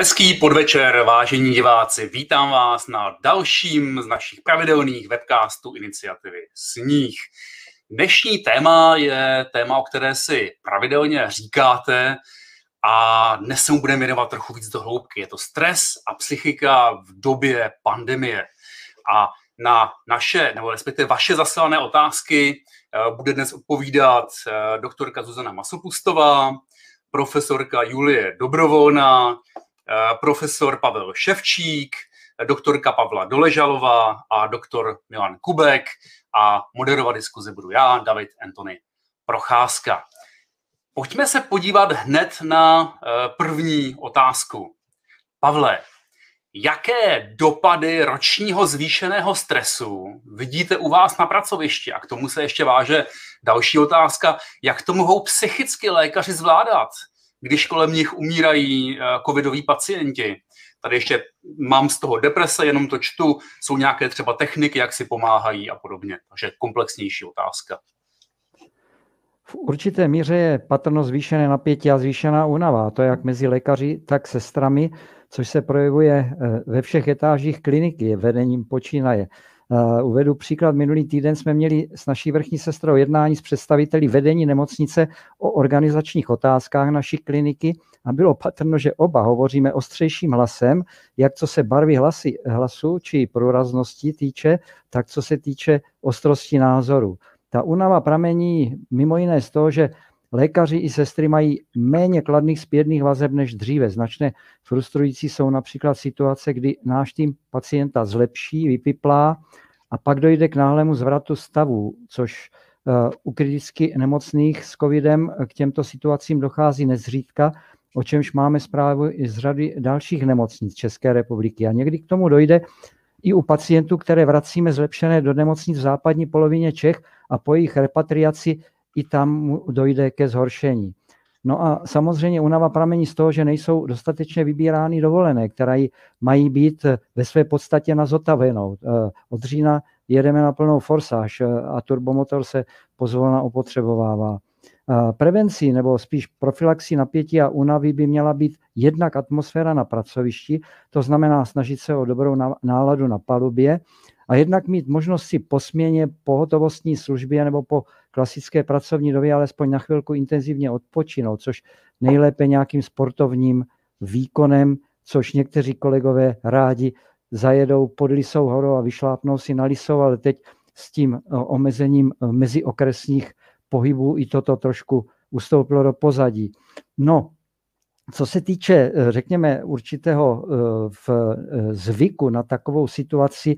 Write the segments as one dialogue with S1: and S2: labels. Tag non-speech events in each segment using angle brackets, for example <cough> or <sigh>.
S1: Hezký podvečer, vážení diváci. Vítám vás na dalším z našich pravidelných webcastů iniciativy Sníh. Dnešní téma je téma, o které si pravidelně říkáte a dnes se mu budeme věnovat trochu víc do hloubky. Je to stres a psychika v době pandemie. A na naše, nebo respektive vaše zasílané otázky eh, bude dnes odpovídat eh, doktorka Zuzana Masopustová, profesorka Julie Dobrovolná, profesor Pavel Ševčík, doktorka Pavla Doležalová a doktor Milan Kubek a moderovat diskuzi budu já, David Anthony Procházka. Pojďme se podívat hned na eh, první otázku. Pavle, jaké dopady ročního zvýšeného stresu vidíte u vás na pracovišti? A k tomu se ještě váže další otázka, jak to mohou psychicky lékaři zvládat? Když kolem nich umírají eh, covidoví pacienti. Tady ještě mám z toho deprese, jenom to čtu, jsou nějaké třeba techniky, jak si pomáhají a podobně. Takže komplexnější otázka.
S2: V určité míře je patrno zvýšené napětí a zvýšená únava. To jak mezi lékaři, tak sestrami, což se projevuje eh, ve všech etážích kliniky, vedením počínaje. Uh, uvedu příklad. Minulý týden jsme měli s naší vrchní sestrou jednání s představiteli vedení nemocnice o organizačních otázkách naší kliniky a bylo patrno, že oba hovoříme ostřejším hlasem, jak co se barvy hlasy, hlasu či průraznosti týče, tak co se týče ostrosti názoru. Ta únava pramení mimo jiné z toho, že Lékaři i sestry mají méně kladných zpětných vazeb než dříve. Značně frustrující jsou například situace, kdy náš tým pacienta zlepší, vypiplá a pak dojde k náhlému zvratu stavu, což eh, u kriticky nemocných s covidem k těmto situacím dochází nezřídka, o čemž máme zprávu i z řady dalších nemocnic České republiky. A někdy k tomu dojde i u pacientů, které vracíme zlepšené do nemocnic v západní polovině Čech a po jejich repatriaci i tam dojde ke zhoršení. No a samozřejmě unava pramení z toho, že nejsou dostatečně vybírány dovolené, které mají být ve své podstatě na zotavenou. Eh, od října jedeme na plnou forsáž eh, a turbomotor se pozvolna opotřebovává. Eh, prevencí nebo spíš profilaxí napětí a únavy by měla být jednak atmosféra na pracovišti, to znamená snažit se o dobrou náladu na palubě a jednak mít možnost si po směně pohotovostní službě nebo po klasické pracovní době alespoň na chvilku intenzivně odpočinout, což nejlépe nějakým sportovním výkonem, což někteří kolegové rádi zajedou pod Lisou horou a vyšlápnou si na Lisou, ale teď s tím eh, omezením eh, meziokresních pohybů i toto trošku ustoupilo do pozadí. No, co se týče, eh, řekněme, určitého v zvyku na takovou situaci,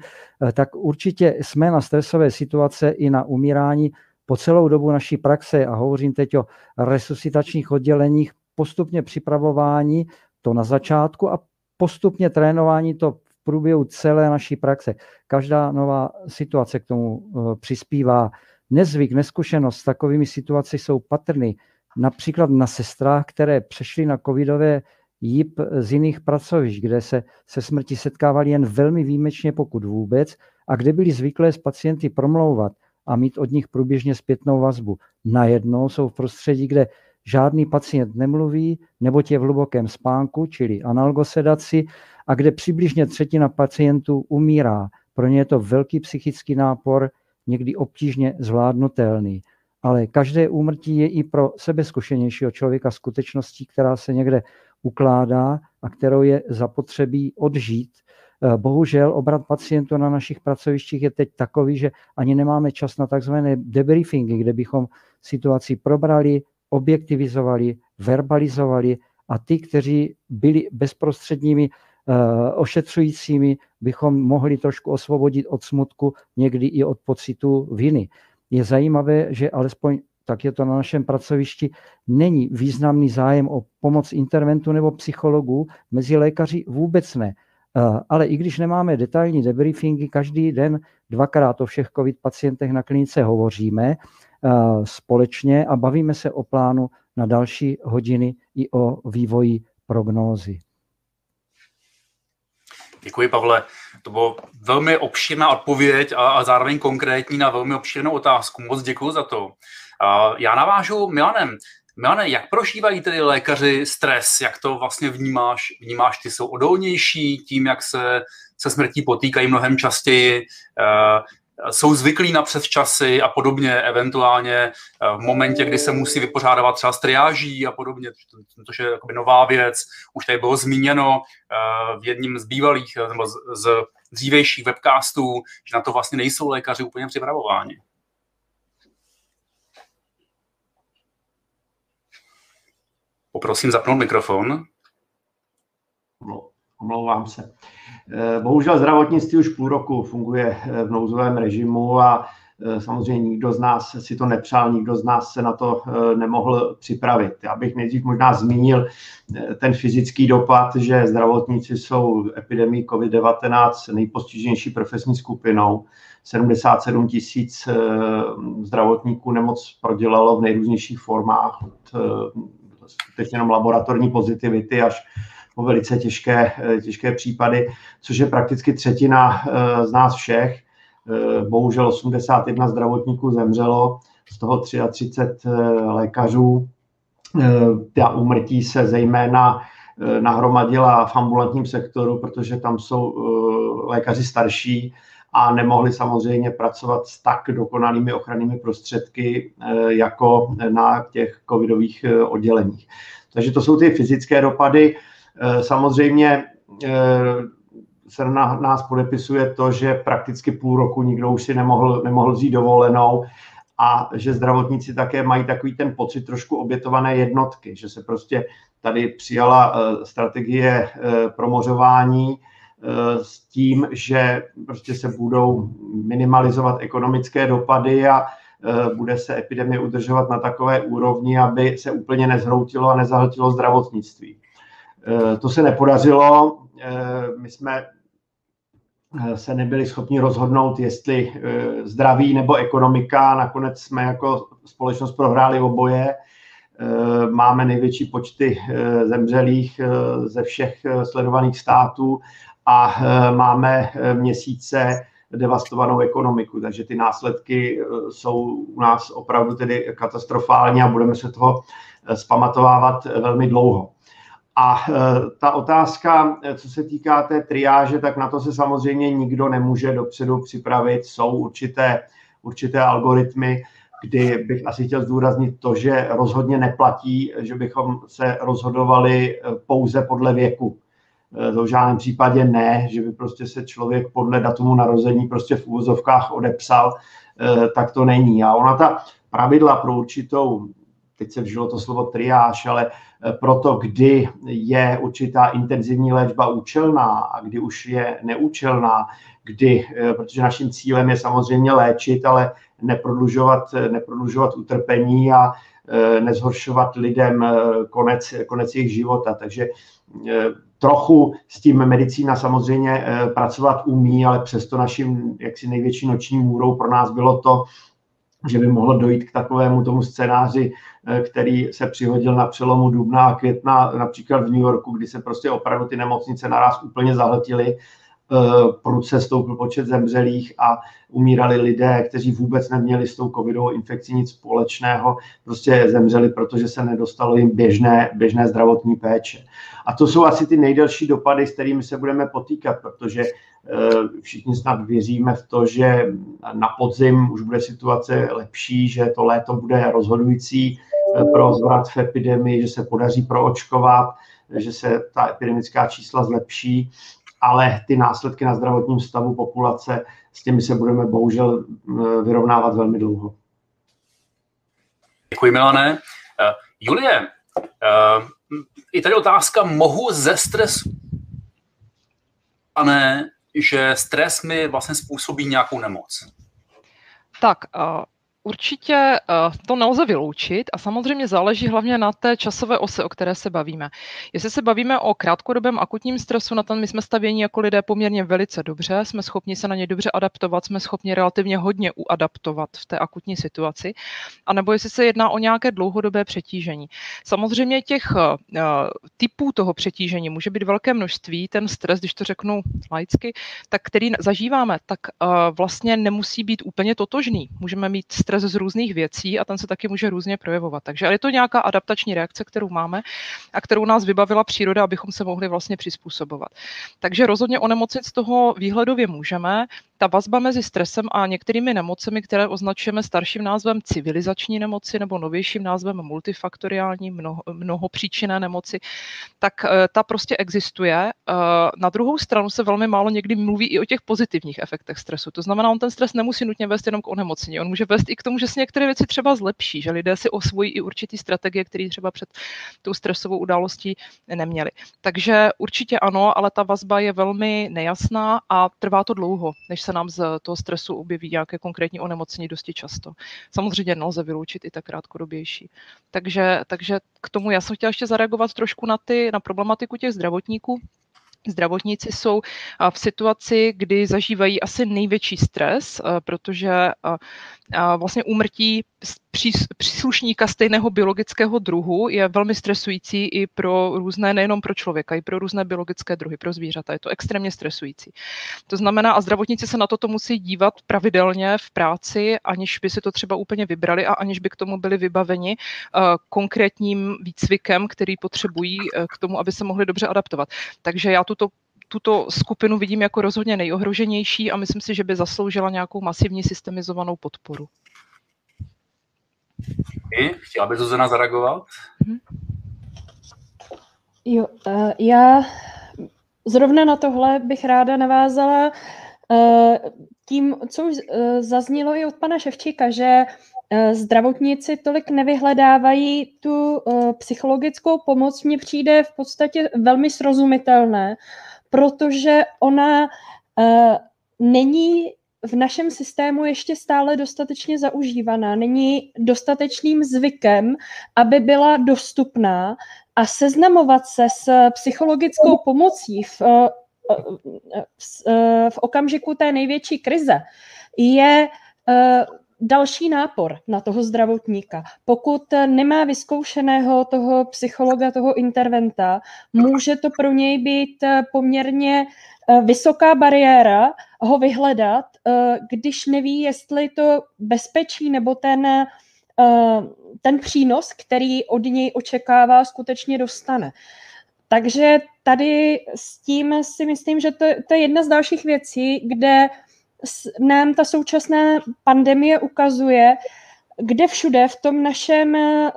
S2: tak určitě jsme na stresové situace i na umírání po celou dobu naší praxe, a hovořím teď o resuscitačních odděleních, postupně připravování to na začátku a postupně trénování to v průběhu celé naší praxe. Každá nová situace k tomu přispívá. Nezvyk, neskušenost s takovými situacemi jsou patrny například na sestrách, které přešly na covidové JIP z jiných pracovišť, kde se se smrti setkávali jen velmi výjimečně, pokud vůbec, a kde byli zvyklé s pacienty promlouvat a mít od nich průběžně zpětnou vazbu. Najednou jsou v prostředí, kde žádný pacient nemluví, nebo je v hlubokém spánku, čili analgosedaci, a kde přibližně třetina pacientů umírá. Pro ně je to velký psychický nápor, někdy obtížně zvládnutelný ale každé úmrtí je i pro sebezkušenějšího člověka skutečností, která se někde ukládá a kterou je zapotřebí odžít. Eh, bohužel obrat pacientů na našich pracovištích je teď takový, že ani nemáme čas na takzvané debriefingy, kde bychom situaci probrali, objektivizovali, verbalizovali a ty, kteří byli bezprostředními uh, ošetřujícími, bychom mohli trošku osvobodit od smutku, někdy i od pocitu viny je zajímavé, že alespoň tak je to na našem pracovišti, není významný zájem o pomoc interventu nebo psychologů, mezi lékaři vůbec ne. Eh, ale i když nemáme detailní debriefingy, každý den dvakrát o všech COVID pacientech na klinice hovoříme eh, společně a bavíme se o plánu na další hodiny i o vývoji prognózy.
S1: Děkuji, Pavle. To bylo velmi obšírná odpověď a, a zároveň konkrétní na velmi obšírnou otázku. Moc děkuji za to. A já navážu Milanem. Milane, jak prožívají tedy lékaři stres? Jak to vlastně vnímáš? Vnímáš, ty jsou odolnější tím, jak se se smrtí potýkají mnohem častěji, jsou zvyklí na přesčasy a podobně, eventuálně v momentě, kdy se musí vypořádávat třeba triáží a podobně, což je jakoby nová věc. Už tady bylo zmíněno v jedním z bývalých nebo z dřívejších webcastů, že na to vlastně nejsou lékaři úplně připravováni. Poprosím zapnout mikrofon.
S3: No, omlouvám se. Eh, bohužel zdravotnictví už půl roku funguje eh, v nouzovém režimu a eh, samozřejmě nikdo z nás si to nepřál, nikdo z nás se na to nemohl připravit. Já bych nejdřív možná zmínil ten fyzický dopad, že zdravotníci jsou epidemii COVID-19 nejpostiženější profesní skupinou. 77 tisíc zdravotníků nemoc prodělalo v nejrůznějších formách, od skutečně jenom laboratorní pozitivity až po velice těžké, eh, těžké případy, což je prakticky třetina eh, z nás všech. Eh, bohužel 81 zdravotníků zemřelo, z toho 33 lékařů. Ta úmrtí se zejména nahromadila v ambulantním sektoru, protože tam jsou lékaři starší a nemohli samozřejmě pracovat s tak dokonalými ochrannými prostředky jako na těch covidových odděleních. Takže to jsou ty fyzické dopady. Eh, samozřejmě eh, se na nás podepisuje to, že prakticky půl roku nikdo už si nemohl, nemohl vzít dovolenou a že zdravotníci také mají takový ten pocit trošku obětované jednotky, že se prostě tady přijala eh, strategie promořování s tím, že prostě se budou minimalizovat ekonomické dopady a bude se epidemie udržovat na takové úrovni, aby se úplně nezhroutilo a nezahltilo zdravotnictví. Eh, to se nepodařilo. Eh, my jsme eh, se nebyli schopni rozhodnout, jestli zdraví nebo ekonomika. Nakonec jsme jako společnost prohráli oboje. Máme největší počty zemřelých ze všech sledovaných států a máme měsíce devastovanou ekonomiku, takže ty následky jsou u nás opravdu tedy katastrofální a budeme se toho zpamatovávat velmi dlouho. A ta otázka, co se týká té triáže, tak na to se samozřejmě nikdo nemůže dopředu připravit. Jsou určité, určité algoritmy, kdy bych asi chtěl zdůraznit to, že rozhodně neplatí, že bychom se rozhodovali pouze podle věku. To v žádném případě ne, že by prostě se člověk podle datumu narození prostě v úvozovkách odepsal, tak to není. A ona ta pravidla pro určitou teď se vžilo to slovo triáž, ale eh, proto, kdy je určitá intenzivní léčba účelná a kdy už je neúčelná, kdy, eh, protože naším cílem je samozřejmě léčit, ale neprodlužovat, eh, neprodlužovat utrpení a nezhoršovat lidem konec, konec jejich života. Takže trochu s tím medicína samozřejmě pracovat umí, ale přesto naším jaksi největší noční můrou pro nás bylo to, že by mohlo dojít k takovému tomu scénáři, eh, který se přihodil na přelomu dubna a května, například v New Yorku, kdy se prostě opravdu ty nemocnice naraz úplně zahltily, eh, prudce stoupl počet zemřelých a umírali lidé, kteří vůbec neměli s tou covidovou infekcí nic společného, prostě zemřeli, protože se nedostalo jim běžné, běžné zdravotní péče. A to jsou asi ty nejdelší dopady, s kterými se budeme potýkat, protože Eh, všichni snad věříme v to, že na podzim už bude situace lepší, že to léto bude rozhodující eh, pro zvrat v epidemii, že se podaří proočkovat, že se ta epidemická čísla zlepší, ale ty následky na zdravotním stavu populace, s těmi se budeme bohužel eh, vyrovnávat velmi dlouho.
S1: Děkuji, Milané. Uh, Julie, uh, i tady otázka, mohu ze stresu ne že stres mi vlastně způsobí nějakou nemoc.
S4: Tak, Určitě eh, to nelze vyloučit a samozřejmě záleží hlavně na té časové ose, o které se bavíme. Jestli se bavíme o krátkodobém akutním stresu, na ten my jsme stavěni jako lidé poměrně velice dobře, jsme schopni se na ně dobře adaptovat, jsme schopni relativně hodně uadaptovat v té akutní situaci, a nebo jestli se jedná o nějaké dlouhodobé přetížení. Samozřejmě těch uh, typů toho přetížení může být velké množství, ten stres, když to řeknu laicky, tak který zažíváme, tak uh, vlastně nemusí být úplně totožný. Můžeme mít stres stres z různých věcí a ten se taky může různě projevovat. Takže je to nějaká adaptační reakce, kterou máme a kterou nás vybavila příroda, abychom se mohli vlastně přizpůsobovat. Takže rozhodně onemocnit z toho výhledově můžeme. Ta vazba mezi stresem a některými nemocemi, které označujeme starším názvem civilizační nemoci nebo novějším názvem multifaktoriální mnoho, mnohopříčinné nemoci, tak eh, ta prostě existuje. Eh, na druhou stranu se velmi málo někdy mluví i o těch pozitivních efektech stresu. To znamená, on ten stres nemusí nutně vést jenom k onemocnění. On může vést i k tomu, že se některé věci třeba zlepší, že lidé si osvojí i určitý strategie, které třeba před tou stresovou událostí neměli. Takže určitě ano, ale ta vazba je velmi nejasná a trvá to dlouho, než se nám z toho stresu objeví nějaké konkrétní onemocnění dosti často. Samozřejmě nelze vyloučit i tak krátkodobější. Takže, takže k tomu já jsem chtěla ještě zareagovat trošku na, ty, na problematiku těch zdravotníků. Zdravotníci jsou v situaci, kdy zažívají asi největší stres, protože vlastně úmrtí příslušníka stejného biologického druhu je velmi stresující i pro různé, nejenom pro člověka, i pro různé biologické druhy, pro zvířata. Je to extrémně stresující. To znamená, a zdravotníci se na toto musí dívat pravidelně v práci, aniž by si to třeba úplně vybrali a aniž by k tomu byli vybaveni uh, konkrétním výcvikem, který potřebují uh, k tomu, aby se mohli dobře adaptovat. Takže já tuto tuto skupinu vidím jako rozhodně nejohroženější a myslím si, že by zasloužila nějakou masivní systemizovanou podporu.
S1: I? Chtěla by Zuzana zareagovat? Mhm.
S5: Jo, uh, já zrovna na tohle bych ráda navázala uh, tím, co už uh, zaznělo i od pana Ševčíka, že zdravotníci tolik nevyhledávají tu psychologickou pomoc, mně přijde v podstatě velmi srozumitelné, protože ona není v našem systému ještě stále dostatečně zaužívaná, není dostatečným zvykem, aby byla dostupná a seznamovat se s psychologickou pomocí v, eh, v, eh, v okamžiku té největší krize je další nápor na toho zdravotníka. Pokud nemá vyzkoušeného toho psychologa, toho interventa, může to pro něj být poměrně eh, vysoká bariéra ho vyhledat, eh, když neví, jestli to bezpečí nebo ten, eh, ten přínos, který od něj očekává, skutečně dostane. Takže tady s tím si myslím, že to, to je jedna z dalších věcí, kde nám ta současná pandemie ukazuje, kde všude v tom našem eh,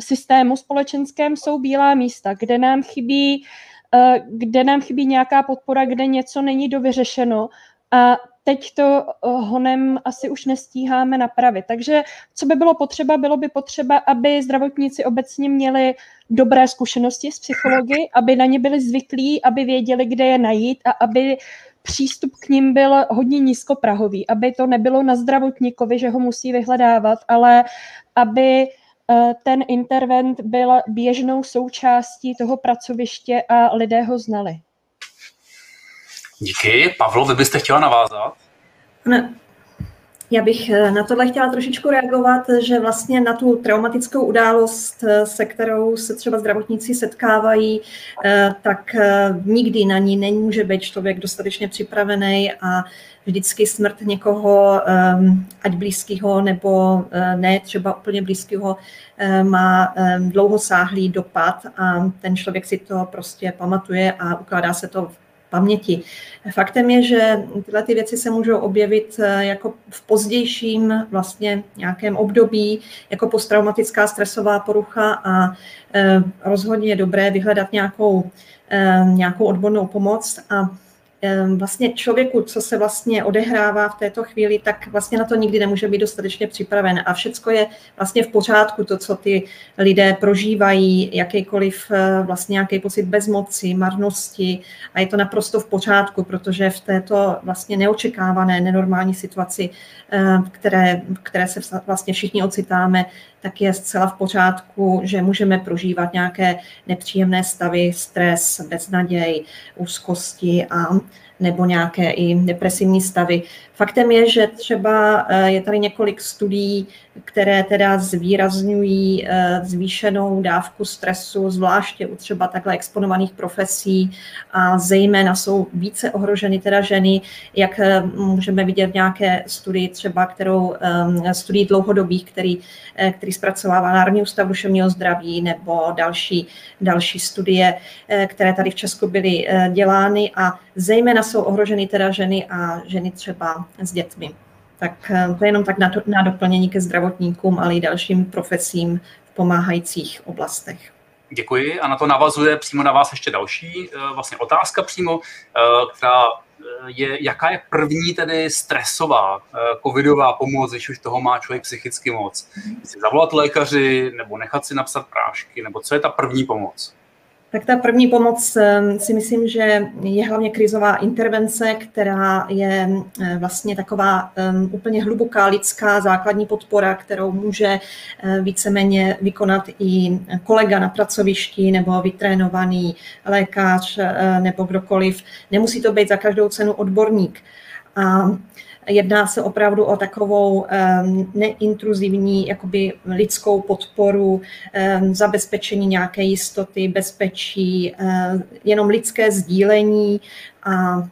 S5: systému společenském jsou bílá místa, kde nám chybí, eh, kde nám chybí nějaká podpora, kde něco není dovyřešeno a teď to eh, honem asi už nestíháme napravit. Takže co by bylo potřeba? Bylo by potřeba, aby zdravotníci obecně měli dobré zkušenosti s psychologi, aby na ně byli zvyklí, aby věděli, kde je najít a aby přístup k ním byl hodně nízkoprahový, aby to nebylo na zdravotníkovi, že ho musí vyhledávat, ale aby eh, ten intervent byl běžnou součástí toho pracoviště a lidé ho znali.
S1: Díky. Pavlo, vy byste chtěla navázat?
S6: Ne, já bych eh, na tohle chtěla trošičku reagovat, že vlastně na tu traumatickou událost, eh, se kterou se třeba zdravotníci setkávají, eh, tak nikdy na ní nemůže být člověk dostatečně připravený a vždycky smrt někoho, ať blízkého nebo ne třeba úplně blízkého, má dlouhosáhlý dopad a ten člověk si to prostě pamatuje a ukládá se to v paměti. Faktem je, že tyhle ty věci se můžou objevit eh, jako v pozdějším vlastně nějakém období, jako posttraumatická stresová porucha a eh, rozhodně je dobré vyhledat nějakou, eh, nějakou odbornou pomoc a vlastně člověku, co se vlastně odehrává v této chvíli, tak vlastně na to nikdy nemůže být dostatečně připraven. A všecko je vlastně v pořádku, to, co ty lidé prožívají, jakýkoliv eh, vlastně nějaký pocit bezmoci, marnosti a je to naprosto v pořádku, protože v této vlastně neočekávané, nenormální situaci, eh, které, které se vlastně všichni ocitáme, tak je zcela v pořádku, že můžeme prožívat nějaké nepříjemné stavy, stres, beznaděj, úzkosti a nebo nějaké i depresivní stavy. Faktem je, že třeba eh, je tady několik studií, které teda zvýrazňují eh, zvýšenou dávku stresu, zvláště u třeba takhle exponovaných profesí a zejména jsou více ohroženy teda ženy, jak eh, můžeme vidět v nějaké studii třeba, kterou studii dlouhodobých, který, který zpracovává Národní ústav duševního zdraví nebo další, další studie, které tady v Česku byly dělány. A zejména jsou ohroženy teda ženy a ženy třeba s dětmi. Tak eh, to je jenom tak na, to, na doplnění ke zdravotníkům, ale i dalším profesím v pomáhajících oblastech.
S1: Děkuji a na to navazuje přímo na vás ještě další eh, vlastně otázka přímo, eh, která je, jaká je první tedy stresová covidová pomoc, když už toho má člověk psychicky moc. Jestli zavolat lékaři, nebo nechat si napsat prášky, nebo co je ta první pomoc?
S6: Tak ta první pomoc ehm, si myslím, že je hlavně krizová intervence, která je eh, vlastně taková ehm, úplně hluboká lidská základní podpora, kterou může eh, víceméně vykonat i kolega na pracovišti nebo vytrénovaný lékař eh, nebo kdokoliv. Nemusí to být za každou cenu odborník. A Jedná se opravdu o takovou um, neintruzivní jakoby lidskou podporu, um, zabezpečení nějaké jistoty, bezpečí, um, jenom lidské sdílení a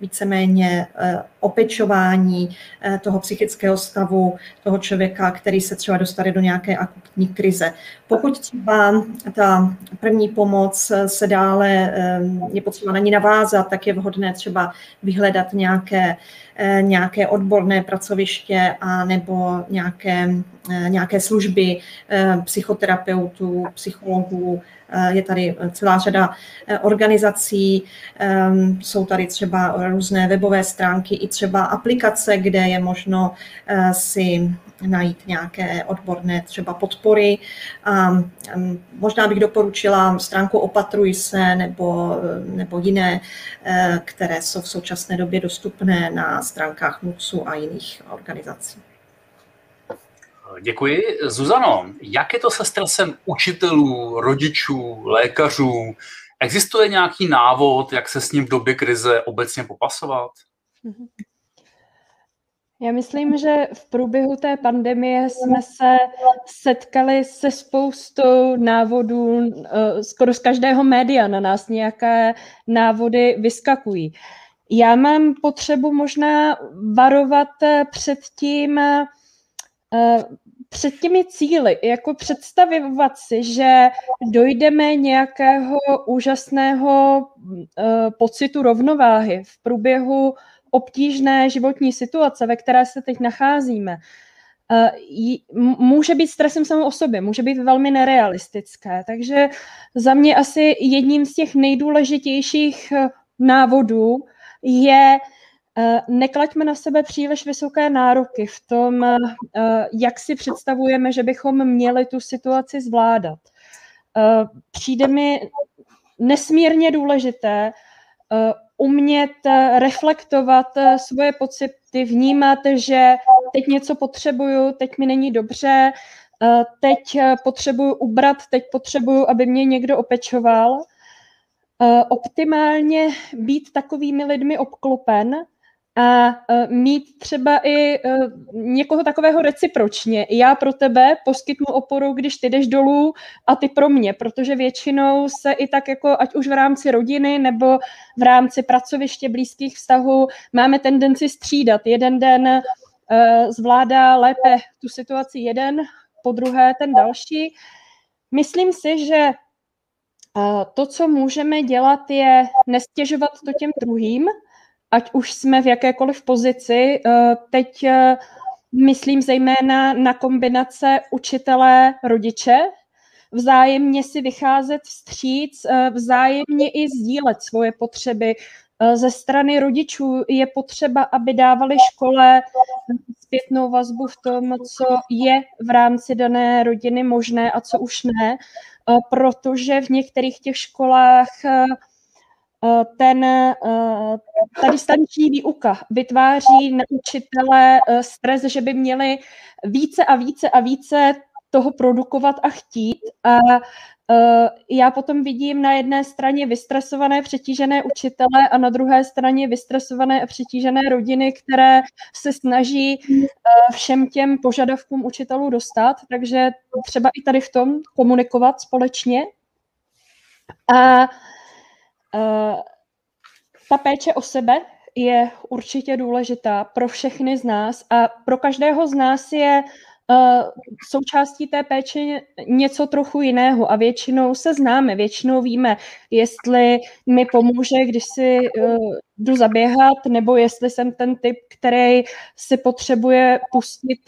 S6: víceméně uh, opečování uh, toho psychického stavu toho člověka, který se třeba dostane do nějaké akutní krize. Pokud třeba ta první pomoc se dále je potřeba na ní navázat, tak je vhodné třeba vyhledat nějaké Eh, nějaké odborné pracoviště a nebo nějaké, nějaké služby psychoterapeutů, psychologů. Je tady celá řada organizací, jsou tady třeba různé webové stránky i třeba aplikace, kde je možno si najít nějaké odborné třeba podpory. A možná bych doporučila stránku Opatruj se nebo, nebo jiné, eh, které jsou v současné době dostupné na stránkách NUCu a jiných organizací.
S1: Děkuji. Zuzano, jak je to se stresem učitelů, rodičů, lékařů? Existuje nějaký návod, jak se s ním v době krize obecně popasovat? Mm-hmm.
S5: Já myslím, že v průběhu té pandemie jsme se setkali se spoustou návodů, eh, skoro z každého média na nás nějaké návody vyskakují. Já mám potřebu možná varovat eh, před tím, eh, před těmi cíly, jako představovat si, že dojdeme nějakého úžasného pocitu rovnováhy v průběhu obtížné životní situace, ve které se teď nacházíme, eh, může být stresem samou o sobě, může být velmi nerealistické. Takže za mě asi jedním z těch nejdůležitějších eh, návodů je neklaďme na sebe příliš vysoké nároky v tom, jak si představujeme, že bychom měli tu situaci zvládat. Přijde mi nesmírně důležité umět eh, reflektovat eh, svoje pocity, vnímat, že teď něco potřebuju, teď mi není dobře, eh, teď potřebuju ubrat, teď potřebuju, aby mě někdo opečoval. Optimálně být takovými lidmi obklopen, a e, mít třeba i e, někoho takového recipročně. Já pro tebe poskytnu oporu, když ty jdeš dolů a ty pro mě, protože většinou se i tak jako, ať už v rámci rodiny nebo v rámci pracoviště blízkých vztahů, máme tendenci střídat. Jeden den e, zvládá lépe tu situaci jeden, po druhé ten další. Myslím si, že to, co můžeme dělat, je nestěžovat to těm druhým, ať už jsme v jakékoliv pozici. Eh, teď eh, myslím zejména na kombinace učitelé, rodiče, vzájemně si vycházet vstříc, eh, vzájemně i sdílet svoje potřeby. Ze strany rodičů je potřeba, aby dávali škole zpětnou vazbu v tom, co je v rámci dané rodiny možné a co už ne, protože v některých těch školách ten, eh, ta distanční výuka vytváří na učitele eh, stres, že by měli více a více a více toho produkovat a chtít. A já potom vidím na jedné straně vystresované, přetížené učitele a na druhé straně vystresované a přetížené rodiny, které se snaží všem těm požadavkům učitelů dostat. Takže třeba i tady v tom komunikovat společně. A ta péče o sebe je určitě důležitá pro všechny z nás a pro každého z nás je uh, součástí té péče něco trochu jiného a většinou se známe, většinou víme, jestli mi pomůže, když si uh, jdu zaběhat, nebo jestli jsem ten typ, který si potřebuje pustit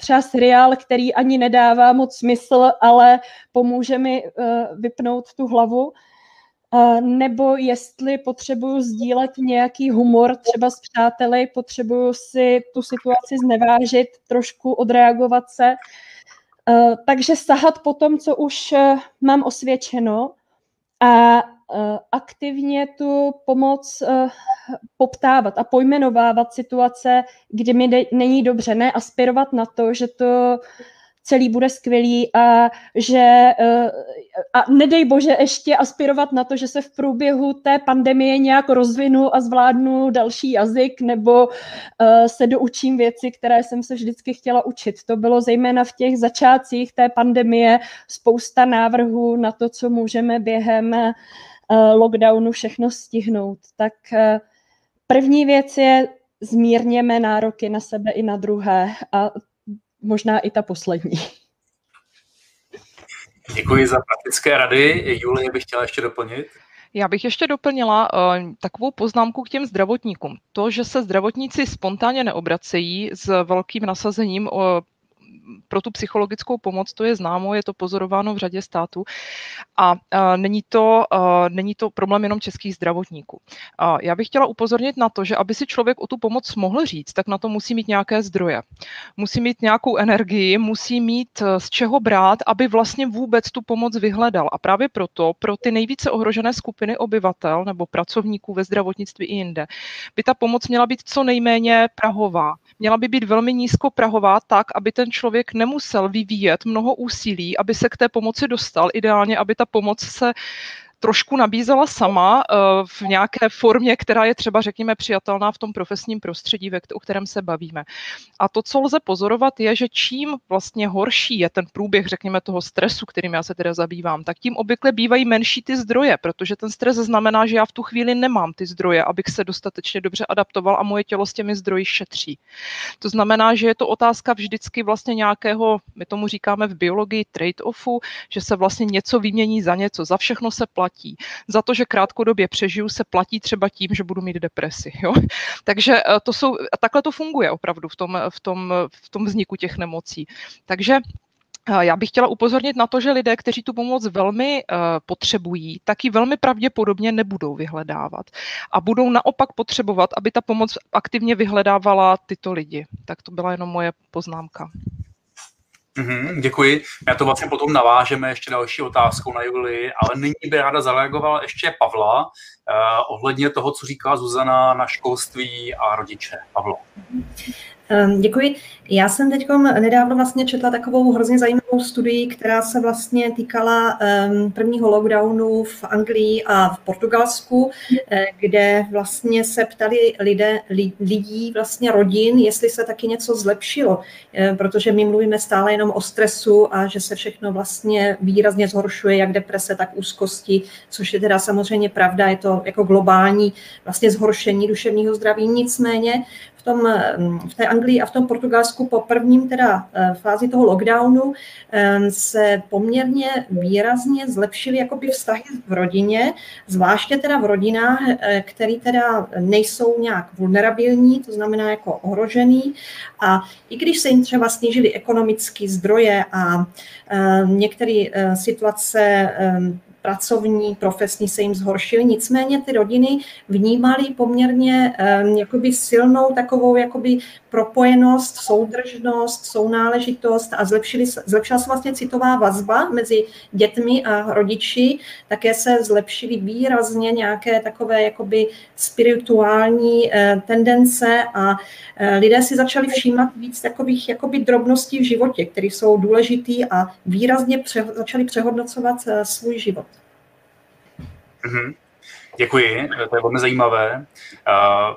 S5: třeba seriál, který ani nedává moc smysl, ale pomůže mi uh, vypnout tu hlavu nebo jestli potřebuju sdílet nějaký humor třeba s přáteli, potřebuju si tu situaci znevážit, trošku odreagovat se. Takže sahat po tom, co už e, mám osvědčeno a aktivně tu pomoc poptávat a pojmenovávat situace, kdy mi není dobře, ne aspirovat na to, že to celý bude skvělý a že eh, a nedej bože ještě aspirovat na to, že se v průběhu té pandemie nějak rozvinu a zvládnu další jazyk nebo eh, se doučím věci, které jsem se vždycky chtěla učit. To bylo zejména v těch začátcích té pandemie spousta návrhů na to, co můžeme během eh, lockdownu všechno stihnout. Tak první věc je zmírněme nároky na sebe i na druhé a možná i ta poslední.
S1: Děkuji za praktické rady. Julie bych chtěla ještě doplnit.
S4: Já bych ještě doplnila uh, takovou poznámku k těm zdravotníkům. To, že se zdravotníci spontánně neobracejí s velkým nasazením uh, pro tu psychologickou pomoc, to je známo, je to pozorováno v řadě států a není, to, není to problém jenom českých zdravotníků. Já bych chtěla upozornit na to, že aby si člověk o tu pomoc mohl říct, tak na to musí mít nějaké zdroje. Musí mít nějakou energii, musí mít e, z čeho brát, aby vlastně vůbec tu pomoc vyhledal. A právě proto pro ty nejvíce ohrožené skupiny obyvatel nebo pracovníků ve zdravotnictví i jinde by ta pomoc měla být co nejméně prahová. Měla by být velmi nízkoprahová tak, aby ten člověk nemusel vyvíjet mnoho úsilí, aby se k té pomoci dostal. Ideálně, aby ta pomoc se trošku nabízela sama eh, v nějaké formě, která je třeba, řekněme, přijatelná v tom profesním prostředí, o kterém se bavíme. A to, co lze pozorovat, je, že čím vlastně horší je ten průběh, řekněme, toho stresu, kterým já se teda zabývám, tak tím obvykle bývají menší ty zdroje, protože ten stres znamená, že já v tu chvíli nemám ty zdroje, abych se dostatečně dobře adaptoval a moje tělo s těmi zdroji šetří. To znamená, že je to otázka vždycky vlastně nějakého, my tomu říkáme v biologii trade-offu, že se vlastně něco vymění za něco, za všechno se platí platí. Za to, že krátkodobě přežiju, se platí třeba tím, že budu mít depresi. Jo? <laughs> Takže eh, to jsou, a takhle to funguje opravdu v tom, v tom, v tom vzniku těch nemocí. Takže eh, já bych chtěla upozornit na to, že lidé, kteří tu pomoc velmi potřebují, tak ji velmi pravděpodobně nebudou vyhledávat. A budou naopak potřebovat, aby ta pomoc aktivně vyhledávala tyto lidi. Tak to byla jenom moje poznámka.
S1: Mm-hmm, děkuji. Já to vlastně potom navážeme ještě další otázkou na Julii, ale nyní by ráda zareagovala ještě Pavla uh, ohledně toho, co říká Zuzana na školství a rodiče. Pavlo.
S6: Ehm, děkuji. Já jsem teď nedávno vlastně četla takovou hrozně zajímavou studii, která se vlastně týkala ehm, prvního lockdownu v Anglii a v Portugalsku, eh, kde vlastně se ptali lidé, lidí, vlastně rodin, jestli se taky něco zlepšilo, eh, protože my mluvíme stále jenom o stresu a že se všechno vlastně výrazně zhoršuje, jak deprese, tak úzkosti, což je teda samozřejmě pravda, je to jako globální vlastně zhoršení duševního zdraví. Nicméně tom, mm, v té Anglii a v tom Portugalsku po prvním teda eh, fázi toho lockdownu eh, se poměrně výrazně zlepšily jakoby vztahy v rodině, zvláště teda v rodinách, eh, které teda nejsou nějak vulnerabilní, to znamená jako ohrožený. A i když se jim třeba snížily ekonomické zdroje a některé situace pracovní, profesní se jim zhoršily. Nicméně ty rodiny vnímaly poměrně jakoby silnou takovou jakoby propojenost, soudržnost, sounáležitost a zlepšili, zlepšila se vlastně citová vazba mezi dětmi a rodiči. Také se zlepšily výrazně nějaké takové jakoby spirituální tendence a lidé si začali všímat víc takových jakoby drobností v životě, které jsou důležitý a výrazně pře- začali přehodnocovat eh, svůj život.
S1: Mm-hmm. Děkuji, to je velmi zajímavé. Uh,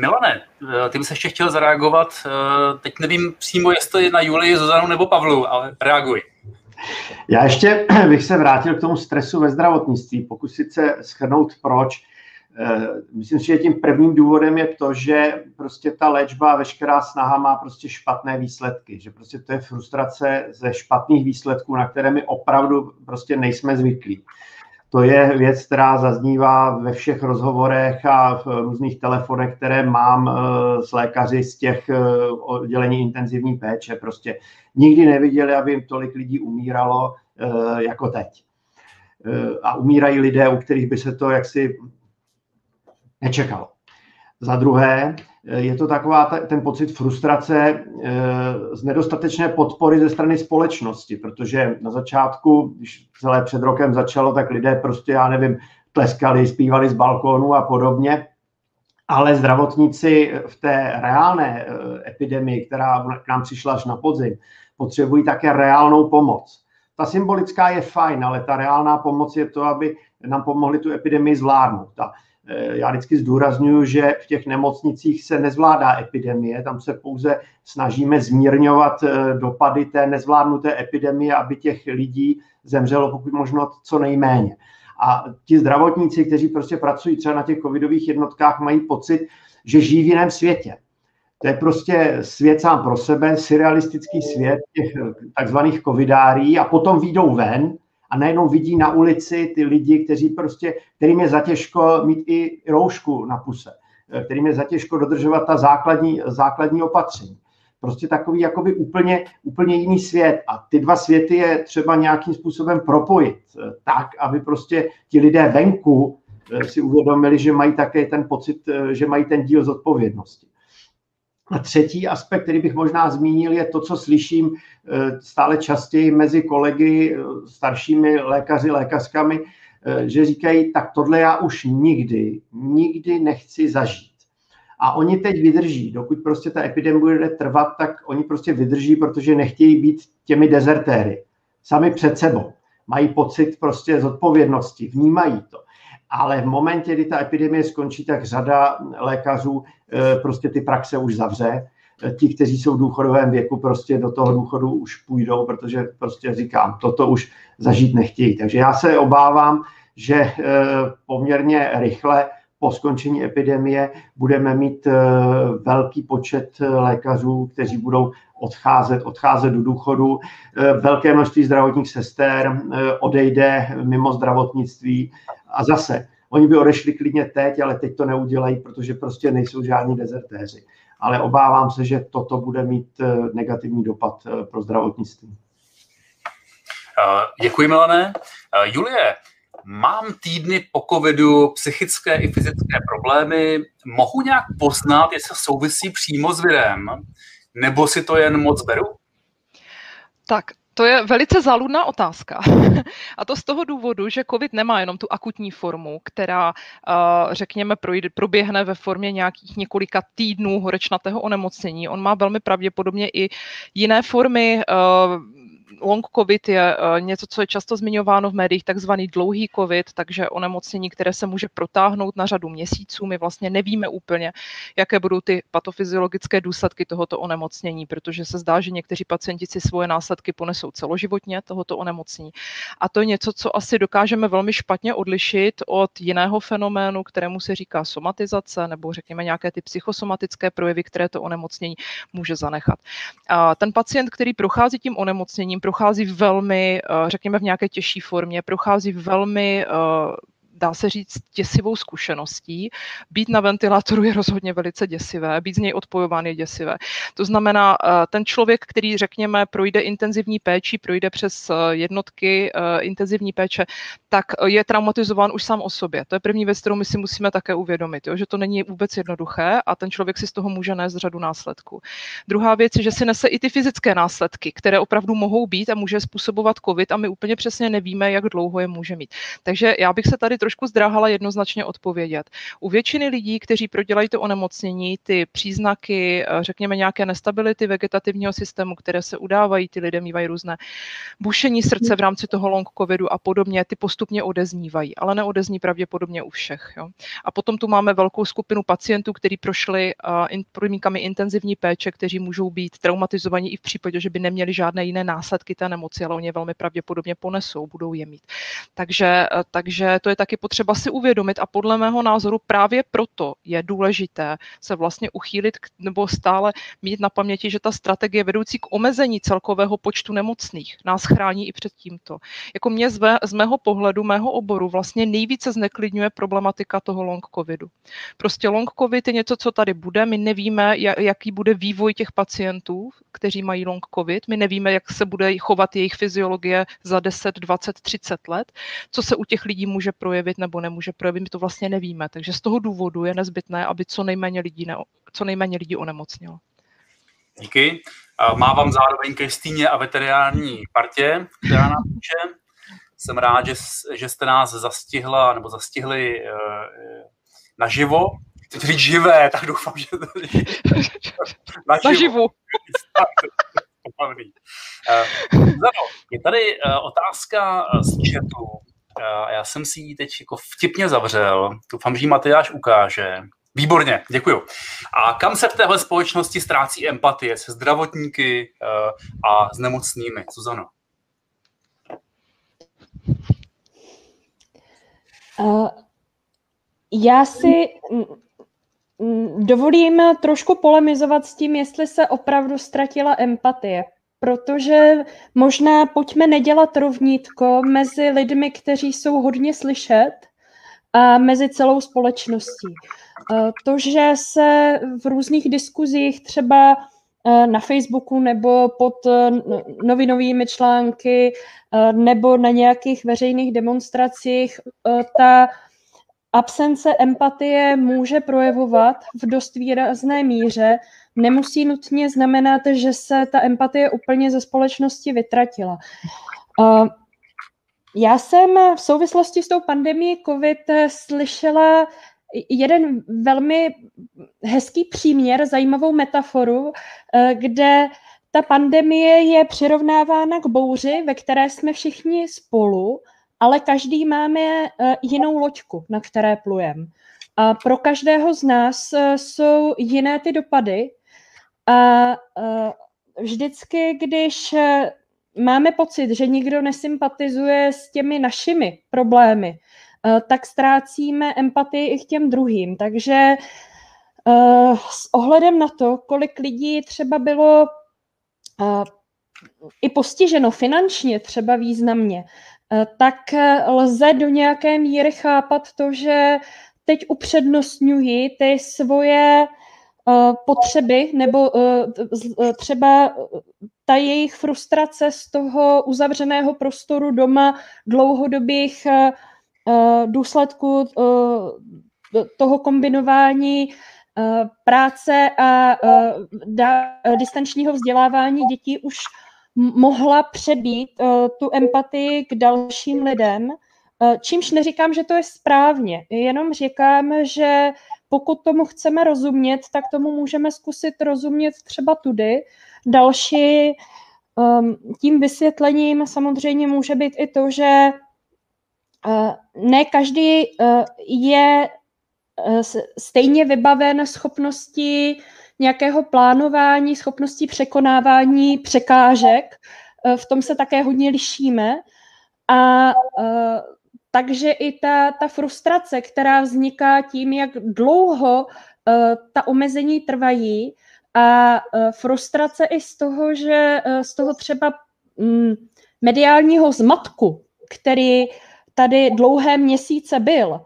S1: Milane, eh, ty bys ještě chtěl zareagovat. Teď nevím přímo, jestli na Julii, Zuzanu nebo Pavlu, ale reaguj.
S3: Já ještě <clears throat> bych se vrátil k tomu stresu ve zdravotnictví, pokusit se schrnout proč. Eh, myslím si, že tím prvním důvodem je to, že prostě ta léčba a veškerá snaha má prostě špatné výsledky, že prostě to je frustrace ze špatných výsledků, na které my opravdu prostě nejsme zvyklí. To je věc, která zaznívá ve všech rozhovorech a v různých telefonech, které mám eh, s lékaři z těch eh, oddělení intenzivní péče. Prostě nikdy neviděli, aby jim tolik lidí umíralo jako teď. A umírají lidé, u kterých by se to jaksi nečekalo. Za druhé, eh, je to taková ten pocit frustrace eh, z nedostatečné podpory ze strany společnosti, protože na začátku, když celé před rokem začalo, tak lidé prostě, já nevím, tleskali, zpívali z balkónu a podobně, ale zdravotníci v té reálné eh, epidemii, která k nám přišla až na podzim, potřebují také reálnou pomoc. Ta symbolická je fajn, ale ta reálná pomoc je to, aby nám pomohli tu epidemii zvládnout. Eh, já vždycky zdůraznuju, že v těch nemocnicích se nezvládá epidemie, tam se pouze snažíme zmírňovat eh, dopady té nezvládnuté epidemie, aby těch lidí zemřelo pokud možno co nejméně. A ti zdravotníci, kteří prostě pracují třeba na těch covidových jednotkách, mají pocit, že žijí v jiném světě. To je prostě svět sám pro sebe, surrealistický svět těch takzvaných covidárí a potom výjdou ven a najednou vidí na ulici ty lidi, kteří prostě, kterým je zatěžko mít i roušku na puse, eh, kterým je zatěžko dodržovat ta základní, základní opatření. Prostě takový jakoby úplně, úplně jiný svět. A ty dva světy je třeba nějakým způsobem propojit eh, tak, aby prostě ti lidé venku eh, si uvědomili, že mají také ten pocit, že mají ten díl zodpovědnosti. A třetí aspekt, který bych možná zmínil, je to, co slyším eh, stále častěji mezi kolegy, eh, staršími lékaři, lékařkami, eh, že říkají, tak tohle já už nikdy, nikdy nechci zažít. A oni teď vydrží, dokud prostě ta epidemie bude trvat, tak oni prostě vydrží, protože nechtějí být těmi dezertéry. Sami před sebou. Mají pocit prostě zodpovědnosti, vnímají to ale v momentě, kdy ta epidemie skončí, tak řada lékařů eh, prostě ty praxe už zavře. Ti, kteří jsou v důchodovém věku, prostě do toho důchodu už půjdou, protože prostě říkám, toto už zažít nechtějí. Takže já se obávám, že eh, poměrně rychle po skončení epidemie budeme mít eh, velký počet lékařů, kteří budou odcházet, odcházet do důchodu. Velké množství zdravotních sester odejde mimo zdravotnictví a zase, oni by odešli klidně teď, ale teď to neudělají, protože prostě nejsou žádní dezertéři. Ale obávám se, že toto bude mít eh, negativní dopad eh, pro zdravotnictví.
S1: Eh, děkuji, Milané. Julie, mám týdny po covidu psychické i fyzické problémy. Mohu nějak poznat, jestli souvisí přímo s virem, nebo si to jen moc beru?
S4: Tak to je velice záludná otázka. <laughs> A to z toho důvodu, že COVID nemá jenom tu akutní formu, která, eh, řekněme, projde, proběhne ve formě nějakých několika týdnů horečnatého onemocnění. On má velmi pravděpodobně i jiné formy eh, long covid je eh, něco, co je často zmiňováno v médiích, takzvaný dlouhý covid, takže onemocnění, které se může protáhnout na řadu měsíců. My vlastně nevíme úplně, jaké budou ty patofyziologické důsledky tohoto onemocnění, protože se zdá, že někteří pacienti si svoje následky ponesou celoživotně tohoto onemocnění. A to je něco, co asi dokážeme velmi špatně odlišit od jiného fenoménu, kterému se říká somatizace, nebo řekněme nějaké ty psychosomatické projevy, které to onemocnění může zanechat. A ten pacient, který prochází tím onemocněním, prochází velmi, eh, řekněme v nějaké těžší formě, prochází velmi eh, dá se říct, děsivou zkušeností. Být na ventilátoru je rozhodně velice děsivé, být z něj odpojován je děsivé. To znamená, ten člověk, který, řekněme, projde intenzivní péči, projde přes jednotky intenzivní péče, tak je traumatizován už sám o sobě. To je první věc, kterou my si musíme také uvědomit, jo, že to není vůbec jednoduché a ten člověk si z toho může nést řadu následků. Druhá věc je, že si nese i ty fyzické následky, které opravdu mohou být a může způsobovat COVID a my úplně přesně nevíme, jak dlouho je může mít. Takže já bych se tady trošku zdráhala jednoznačně odpovědět. U většiny lidí, kteří prodělají to onemocnění, ty příznaky, eh, řekněme nějaké nestability vegetativního systému, které se udávají, ty lidé mývají různé bušení srdce v rámci toho long covidu a podobně, ty postupně odeznívají, ale neodezní pravděpodobně u všech. Jo. A potom tu máme velkou skupinu pacientů, kteří prošli uh, podmínkami intenzivní péče, kteří můžou být traumatizovaní i v případě, že by neměli žádné jiné následky té nemoci, ale oni velmi pravděpodobně ponesou, budou je mít. Takže, uh, takže to je taky potřeba si uvědomit a podle mého názoru právě proto je důležité se vlastně uchýlit k, nebo stále mít na paměti, že ta strategie vedoucí k omezení celkového počtu nemocných nás chrání i před tímto. Jako mě z, z mého pohledu, mého oboru vlastně nejvíce zneklidňuje problematika toho long covidu. Prostě long covid je něco, co tady bude, my nevíme, jaký bude vývoj těch pacientů, kteří mají long covid, my nevíme, jak se bude chovat jejich fyziologie za 10, 20, 30 let, co se u těch lidí může projevit nebo nemůže projevit, my to vlastně nevíme. Takže z toho důvodu je nezbytné, aby co nejméně lidí, ne, co nejméně lidí onemocnilo.
S1: Díky. Mávám zároveň Kristýně a veterinární partě, která nám píše. Jsem rád, že, že jste nás zastihla nebo zastihli uh, naživo. Teď říct živé, tak doufám, že to <laughs>
S4: naživo. naživo. <laughs>
S1: uh, Zano, je tady otázka z chatu. Uh, já jsem si ji teď jako vtipně zavřel. Doufám, že ji Matyáš ukáže. Výborně, děkuju. A kam se v téhle společnosti ztrácí empatie se zdravotníky uh, a s nemocnými? Suzano.
S5: Uh, já si dovolím trošku polemizovat s tím, jestli se opravdu ztratila empatie, protože možná pojďme nedělat rovnítko mezi lidmi, kteří jsou hodně slyšet a mezi celou společností. Eh, to, že se v různých diskuzích třeba eh, na Facebooku nebo pod eh, novinovými články nebo na nějakých veřejných demonstracích ta absence empatie může projevovat v dost výrazné míře, nemusí nutně znamenat, že se ta empatie úplně ze společnosti vytratila. Já jsem v souvislosti s tou pandemí COVID slyšela jeden velmi hezký příměr, zajímavou metaforu, eh, kde ta pandemie je přirovnávána k bouři, ve které jsme všichni spolu, ale každý máme eh, jinou loďku, na které plujeme. A pro každého z nás eh, jsou jiné ty dopady. A vždycky, když máme pocit, že nikdo nesympatizuje s těmi našimi problémy, Eh, tak ztrácíme empatii i k těm druhým. Takže eh, s ohledem na to, kolik lidí třeba bylo eh, i postiženo finančně třeba významně, tak lze do nějaké míry chápat to, že teď upřednostňují ty svoje potřeby nebo třeba ta jejich frustrace z toho uzavřeného prostoru doma dlouhodobých Eh, důsledku eh, toho kombinování eh, práce a distančního vzdělávání dětí už mohla přebít tu empatii k dalším lidem, čímž neříkám, že to je správně, jenom říkám, že pokud tomu chceme rozumět, tak tomu můžeme zkusit rozumět třeba tudy. Další ehm, tím vysvětlením samozřejmě může být i to, že ne každý eh, je eh, stejně vybaven schopností nějakého plánování, schopností překonávání překážek. V tom se také hodně lišíme. A takže i ta, ta frustrace, která vzniká tím, jak dlouho ta omezení trvají, a frustrace i z toho, že z toho třeba mm, mediálního zmatku, který tady dlouhé měsíce byl,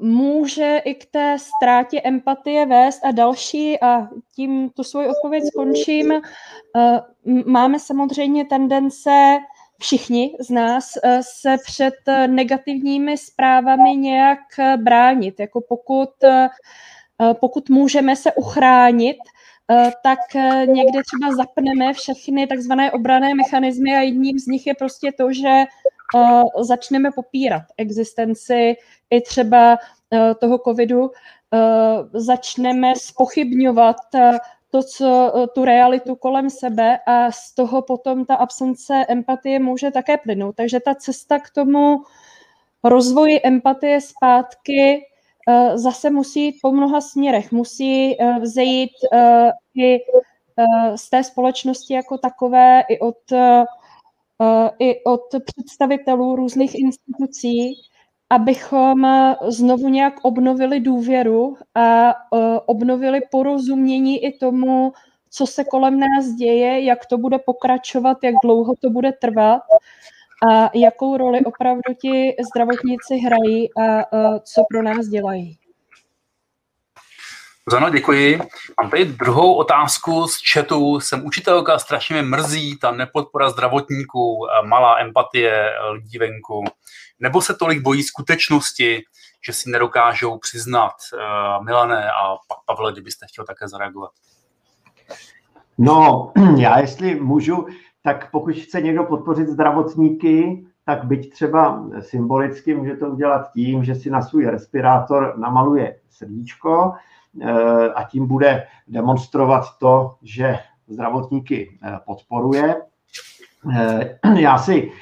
S5: může i k té ztrátě empatie vést a další, a tím tu svoji odpověď skončím, máme samozřejmě tendence všichni z nás se před negativními zprávami nějak bránit. Jako pokud, pokud můžeme se uchránit, tak někde třeba zapneme všechny takzvané obrané mechanismy a jedním z nich je prostě to, že začneme popírat existenci i třeba toho covidu, začneme spochybňovat to, co, tu realitu kolem sebe a z toho potom ta absence empatie může také plynout. Takže ta cesta k tomu rozvoji empatie zpátky zase musí jít po mnoha směrech. Musí vzejít i z té společnosti jako takové, i od Eh, i od představitelů různých institucí, abychom znovu nějak obnovili důvěru a eh, obnovili porozumění i tomu, co se kolem nás děje, jak to bude pokračovat, jak dlouho to bude trvat a jakou roli opravdu ti zdravotníci hrají a eh, co pro nás dělají.
S1: Zano, děkuji. Mám tady druhou otázku z chatu. Jsem učitelka, strašně mě mrzí ta nepodpora zdravotníků, malá empatie lidí venku. Nebo se tolik bojí skutečnosti, že si nedokážou přiznat. Milané a pak Pavle, kdybyste chtěl také zareagovat.
S3: No, <clears throat> já jestli můžu, tak pokud chce někdo podpořit zdravotníky, tak byť třeba symbolicky může to udělat tím, že si na svůj respirátor namaluje srdíčko, Eh, a tím bude demonstrovat to, že zdravotníky eh, podporuje. Eh, <clears throat> já si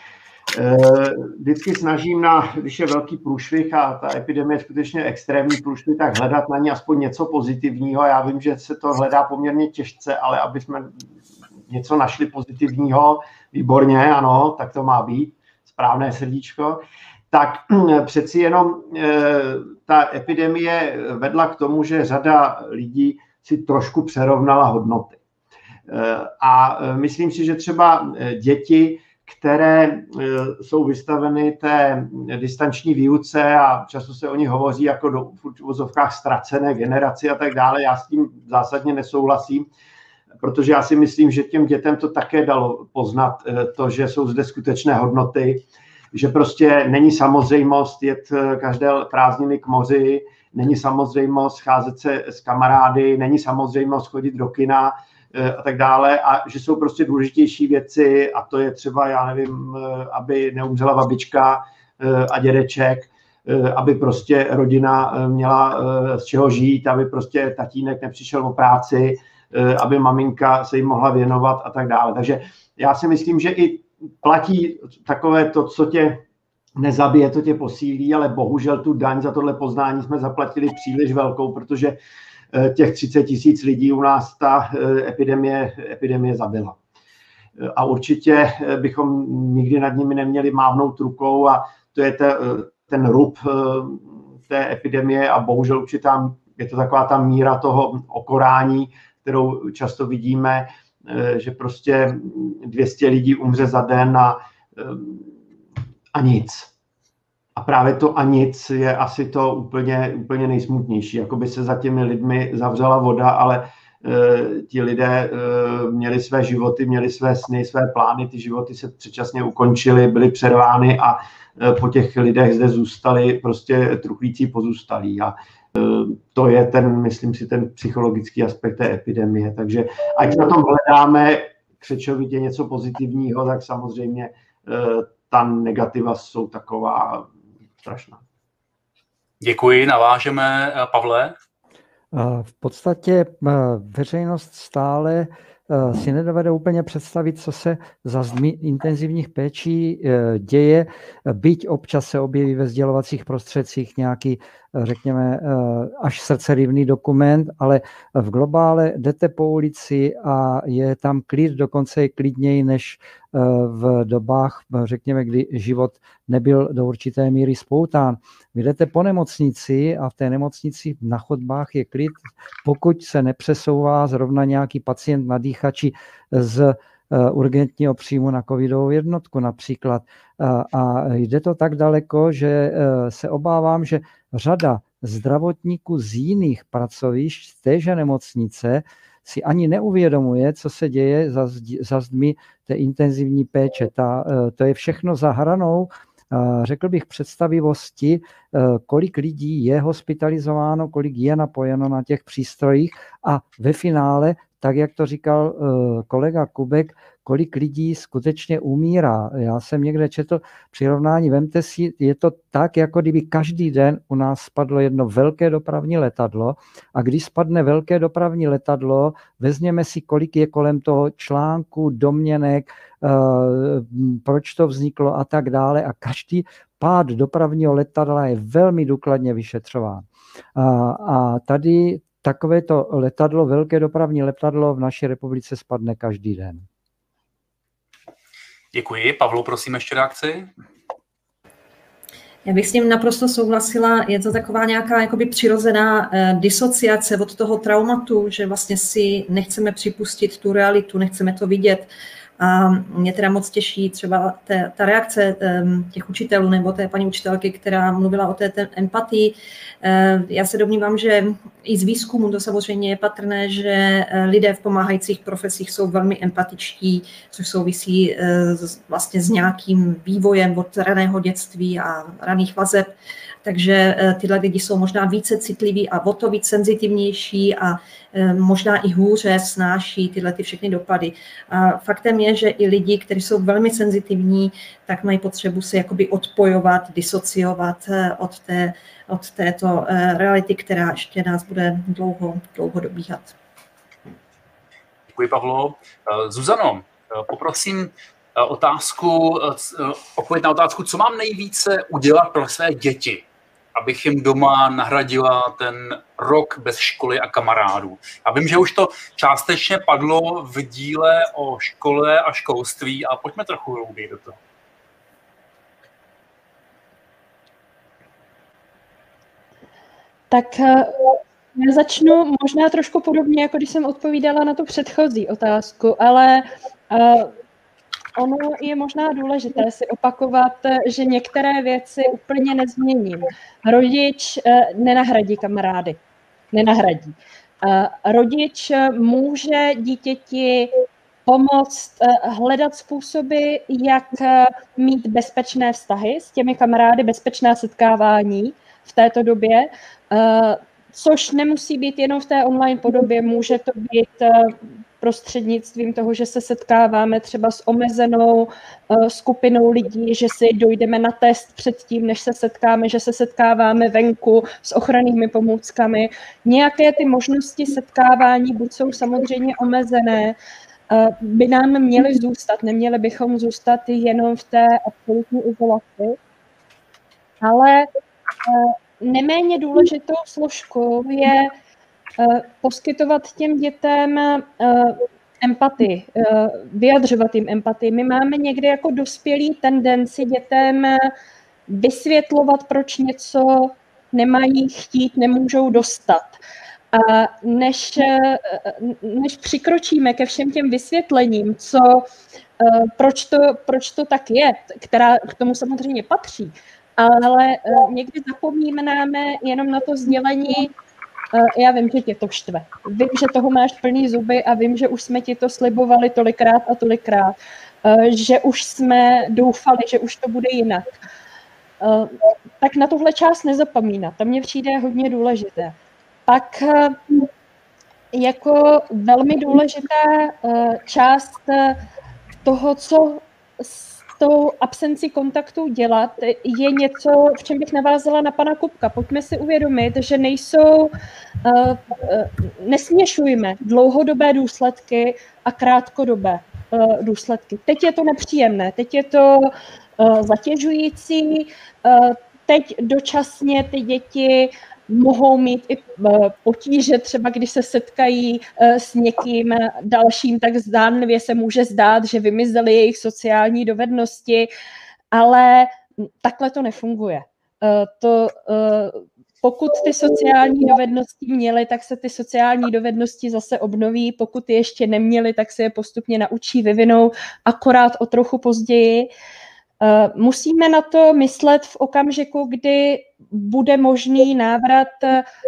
S3: vždycky snažím na, když je velký průšvih a ta epidemie je skutečně extrémní průšvih, tak hledat na ní aspoň něco pozitivního. Já vím, že se to hledá poměrně těžce, ale aby jsme něco našli pozitivního, výborně, ano, tak to má být, správné srdíčko tak přeci jenom eh, ta epidemie vedla k tomu, že řada lidí si trošku přerovnala hodnoty. Eh, a eh, myslím si, že třeba děti, které jsou vystaveny té distanční výuce a často se o nich hovoří jako do uvozovkách ztracené generaci a tak dále, já s tím zásadně nesouhlasím, protože já si myslím, že těm dětem to také dalo poznat to, že jsou zde skutečné hodnoty, že prostě není samozřejmost jet eh, každé prázdniny k moři, není samozřejmost scházet se s kamarády, není samozřejmost chodit do kina eh, a tak dále a že jsou prostě důležitější věci a to je třeba, já nevím, eh, aby neumřela babička a dědeček, aby prostě rodina měla z čeho žít, aby prostě tatínek nepřišel o práci, aby maminka se jim mohla věnovat a tak dále. Takže já si myslím, že i platí takové to, co tě nezabije, to tě posílí, ale bohužel tu daň za tohle poznání jsme zaplatili příliš velkou, protože eh, těch 30 tisíc lidí u nás ta eh, epidemie, epidemie zabila. A určitě eh, bychom nikdy nad nimi neměli mávnout rukou a to je te, ten rub té epidemie a bohužel určitá, je to taková ta míra toho okorání, kterou často vidíme, Eh, že prostě 200 lidí umře za den a, eh, a nic. A právě to a nic je asi to úplně, úplně nejsmutnější. Jako by se za těmi lidmi zavřela voda, ale e, ti lidé měli své životy, měli své sny, své plány, ty životy se předčasně ukončily, byly přervány a po těch lidech zde zůstali prostě truchlící pozůstalí. A to je ten, myslím si, ten psychologický aspekt té epidemie. Takže ať na tom hledáme křečovitě něco pozitivního, tak samozřejmě eh, ta negativa jsou taková strašná.
S1: Děkuji, navážeme. Eh, Pavle?
S2: V podstatě eh, veřejnost stále Eh, si nedovede úplně představit, co se za intenzivních péčí eh, děje, byť občas se objeví ve sdělovacích prostředcích nějaký, eh, řekněme, až srdcerivný dokument, ale v globále jdete po ulici a je tam klid, dokonce je klidněji než v dobách, řekněme, kdy život nebyl do určité míry spoután. Vy jdete po nemocnici a v té nemocnici na chodbách je klid, pokud se nepřesouvá zrovna nějaký pacient na dýchači z urgentního příjmu na covidovou jednotku například. A jde to tak daleko, že se obávám, že řada zdravotníků z jiných pracovišť z téže nemocnice si ani neuvědomuje, co se děje za, za zdmi té intenzivní péče. Ta, to je všechno za hranou řekl bych, představivosti, e, kolik lidí je hospitalizováno, kolik je napojeno na těch přístrojích a ve finále, tak jak to říkal kolega Kubek, kolik lidí skutečně umírá. Já jsem někde četl přirovnání, vemte si, je to tak, jako kdyby každý den u nás spadlo jedno velké dopravní letadlo a když spadne velké dopravní letadlo, vezměme si, kolik je kolem toho článku, domněnek, eh, proč to vzniklo a tak dále a každý pád dopravního letadla je velmi důkladně vyšetřován. A, a tady takovéto letadlo, velké dopravní letadlo v naší republice spadne každý den.
S1: Děkuji. Pavlo, prosím ještě reakci.
S6: Já bych s tím naprosto souhlasila. Je to taková nějaká jakoby přirozená eh, disociace od toho traumatu, že vlastně si nechceme připustit tu realitu, nechceme to vidět. A mě teda moc těší třeba té, ta reakce těch učitelů nebo té paní učitelky, která mluvila o té, té empatii. Eh, já se domnívám, že i z výzkumu to samozřejmě je patrné, že eh, lidé v pomáhajících profesích jsou velmi empatičtí, což souvisí eh, vlastně s nějakým vývojem od raného dětství a raných vazeb takže eh, tyhle lidi jsou možná více citliví a o to víc senzitivnější a eh, možná i hůře snáší tyhle ty všechny dopady. A faktem je, že i lidi, kteří jsou velmi senzitivní, tak mají potřebu se jakoby odpojovat, disociovat eh, od, té, od této reality, která ještě nás bude dlouho, dlouho dobíhat.
S1: Děkuji, Pavlo. Zuzano, poprosím otázku, odpověď na otázku, co mám nejvíce udělat pro své děti, abych jim doma nahradila ten rok bez školy a kamarádů. Já vím, že už to částečně padlo v díle o škole a školství a pojďme trochu hlouběji do toho.
S5: Tak eh, já začnu možná trošku podobně, jako když jsem odpovídala na tu předchozí otázku, ale uh, ono je možná důležité si opakovat, že některé věci úplně nezměním. Rodič eh, nenahradí kamarády. Nenahradí. Eh, rodič může dítěti pomoct eh, hledat způsoby, jak mít bezpečné vztahy s těmi kamarády, bezpečná setkávání v této době, což nemusí být jenom v té online podobě, může to být prostřednictvím toho, že se setkáváme třeba s omezenou uh, skupinou lidí, že si dojdeme na test předtím, než se setkáme, že se setkáváme venku s ochrannými pomůckami. Nějaké ty možnosti setkávání buď jsou samozřejmě omezené, uh, by nám měly zůstat. Neměli bychom zůstat jenom v té absolutní izolaci. Ale uh, neméně důležitou složkou je Eh, poskytovat těm dětem eh, empatii, eh, vyjadřovat jim empatii. My máme někdy jako dospělý tendenci dětem vysvětlovat, proč něco nemají chtít, nemůžou dostat. A než, než přikročíme ke všem těm vysvětlením, co, proč, to, proč to tak je, která k tomu samozřejmě patří, ale někdy zapomínáme jenom na to sdělení, já vím, že tě to štve. Vím, že toho máš plný zuby a vím, že už jsme ti to slibovali tolikrát a tolikrát, že už jsme doufali, že už to bude jinak. Tak na tuhle část nezapomínat. To mně přijde hodně důležité. Pak jako velmi důležitá část toho, co tou absenci kontaktu dělat, je něco, v čem bych navázala na pana Kupka. Pojďme si uvědomit, že nejsou, uh, uh, nesměšujme dlouhodobé důsledky a krátkodobé uh, důsledky. Teď je to nepříjemné, teď je to zatěžující, teď dočasně ty děti mohou mít i eh, potíže, třeba když se setkají eh, s někým dalším, tak zdánlivě se může zdát, že vymizely jejich sociální dovednosti, ale takhle to nefunguje. Eh, to pokud ty sociální dovednosti měli, tak se ty sociální dovednosti zase obnoví, pokud je ještě neměli, tak se je postupně naučí, vyvinou, akorát o trochu později. Eh, musíme na to myslet v okamžiku, kdy bude možný návrat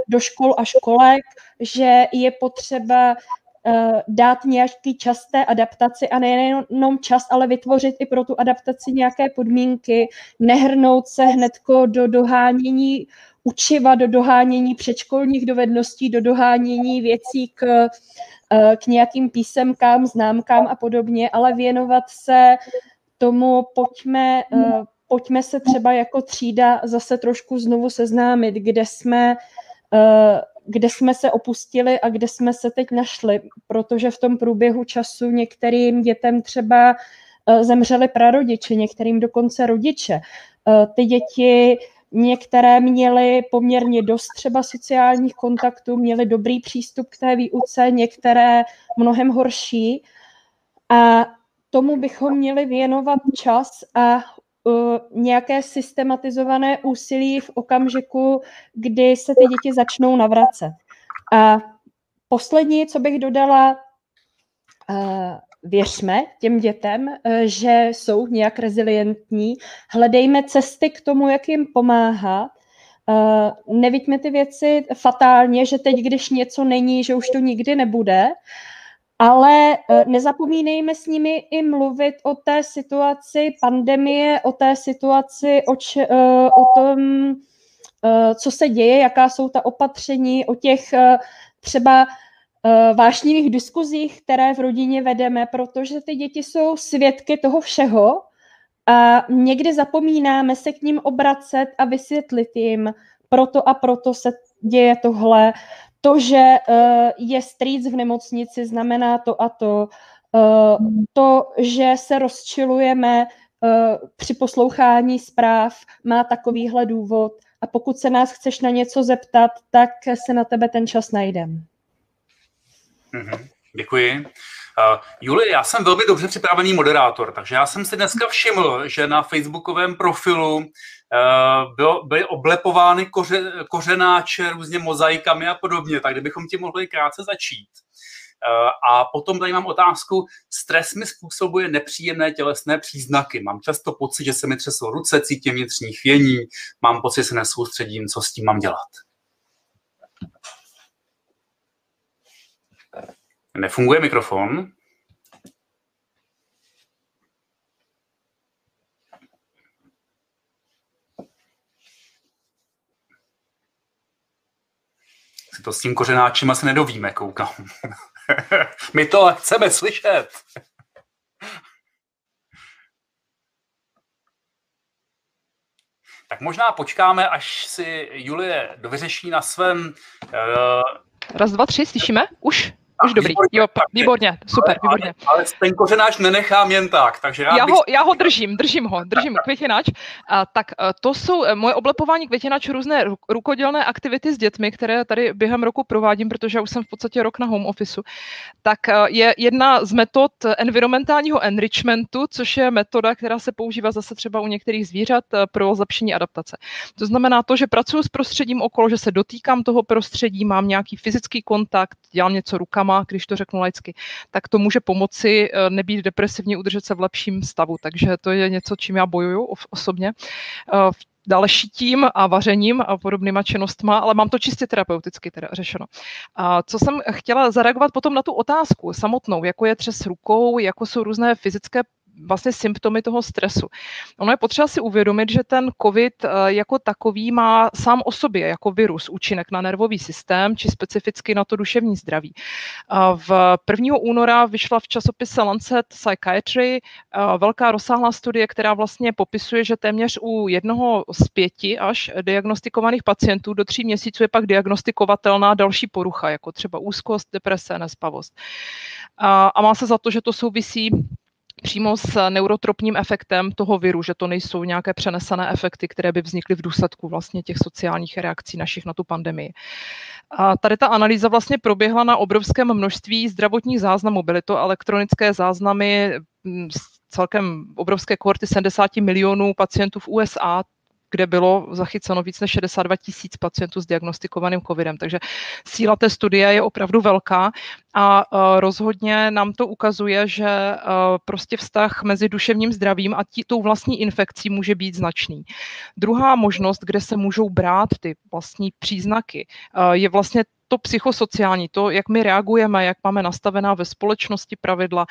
S5: do škol a školek, že je potřeba eh, dát nějaký čas té adaptaci a nejenom čas, ale vytvořit i pro tu adaptaci nějaké podmínky, nehrnout se hnedko do dohánění učiva, do dohánění předškolních dovedností, do dohánění věcí k, eh, k nějakým písemkám, známkám a podobně, ale věnovat se tomu, pojďme, uh, pojďme se třeba jako třída zase trošku znovu seznámit, kde jsme, uh, kde jsme se opustili a kde jsme se teď našli, protože v tom průběhu času některým dětem třeba uh, zemřeli prarodiče, některým dokonce rodiče. Ty děti Některé měly poměrně dost třeba sociálních kontaktů, měly dobrý přístup k té výuce, některé mnohem horší. A tomu bychom měli věnovat čas a uh, nějaké systematizované úsilí v okamžiku, kdy se ty děti začnou navracet. A poslední, co bych dodala, uh, věřme těm dětem, uh, že jsou nějak rezilientní, hledejme cesty k tomu, jak jim pomáhat, nevidíme ty věci fatálně, že teď, když něco není, že už to nikdy nebude, ale e, nezapomínejme s nimi i mluvit o té situaci pandemie, o té situaci, o, č, e, o tom, e, co se děje, jaká jsou ta opatření, o těch třeba vášnivých diskuzích, které v rodině vedeme, protože ty děti jsou svědky toho všeho a někdy zapomínáme se k ním obracet a vysvětlit jim, proto a proto se děje tohle, to, že uh, je strýc v nemocnici, znamená to a to. Uh, to, že se rozčilujeme uh, při poslouchání zpráv, má takovýhle důvod. A pokud se nás chceš na něco zeptat, tak se na tebe ten čas najdem.
S1: Mm-hmm. Děkuji. Uh, Juli, já jsem velmi dobře připravený moderátor, takže já jsem si dneska všiml, že na facebookovém profilu uh, bylo, byly oblepovány koře, kořenáče různě mozaikami a podobně, tak kdybychom ti mohli krátce začít. Uh, a potom tady mám otázku, stres mi způsobuje nepříjemné tělesné příznaky. Mám často pocit, že se mi třesou ruce, cítím vnitřní chvění, mám pocit, že se nesoustředím, co s tím mám dělat. Nefunguje mikrofon. Si to s tím kořenáčem asi nedovíme, koukám. <laughs> My to chceme slyšet. Tak možná počkáme, až si Julie dovyřeší na svém...
S4: Uh... Raz, dva, tři, slyšíme? Už? Už dobrý, výborně, jo, výborně, super, výborně.
S1: Ale, ale ten kořenáč nenechám jen tak, takže
S4: já, já, bych... ho, já ho držím, držím ho, držím květináč. A, tak a, to jsou e, moje oblepování květináčů různé rukodělné aktivity s dětmi, které tady během roku provádím, protože já už jsem v podstatě rok na home officeu. Tak a, je jedna z metod environmentálního enrichmentu, což je metoda, která se používá zase třeba u některých zvířat e, pro zlepšení adaptace. To znamená to, že pracuji s prostředím okolo, že se dotýkám toho prostředí, mám nějaký fyzický kontakt, dělám něco rukama, rukama, když to řeknu laicky, tak to může pomoci eh, nebýt depresivně, udržet se v lepším stavu. Takže to je něco, čím já bojuju osobně. Eh, další tím a vařením a podobnýma činnostma, ale mám to čistě terapeuticky teda řešeno. A co jsem chtěla zareagovat potom na tu otázku samotnou, jako je třes rukou, jako jsou různé fyzické vlastně symptomy toho stresu. Ono je potřeba si uvědomit, že ten COVID eh, jako takový má sám o sobě jako virus účinek na nervový systém, či specificky na to duševní zdraví. V 1. února vyšla v časopise Lancet Psychiatry eh, velká rozsáhlá studie, která vlastně popisuje, že téměř u jednoho z pěti až diagnostikovaných pacientů do tří měsíců je pak diagnostikovatelná další porucha, jako třeba úzkost, deprese, nespavost. A má se za to, že to souvisí přímo s neurotropním efektem toho viru, že to nejsou nějaké přenesené efekty, které by vznikly v důsledku vlastně těch sociálních reakcí našich na tu pandemii. A tady ta analýza vlastně proběhla na obrovském množství zdravotních záznamů. Byly to elektronické záznamy mm, celkem obrovské kohorty 70 milionů pacientů v USA, kde bylo zachyceno víc než 62 tisíc pacientů s diagnostikovaným covidem. Takže síla té studie je opravdu velká a rozhodně nám to ukazuje, že prostě vztah mezi duševním zdravím a tí, tou vlastní infekcí může být značný. Druhá možnost, kde se můžou brát ty vlastní příznaky, je vlastně to psychosociální, to, jak my reagujeme, jak máme nastavená ve společnosti pravidla,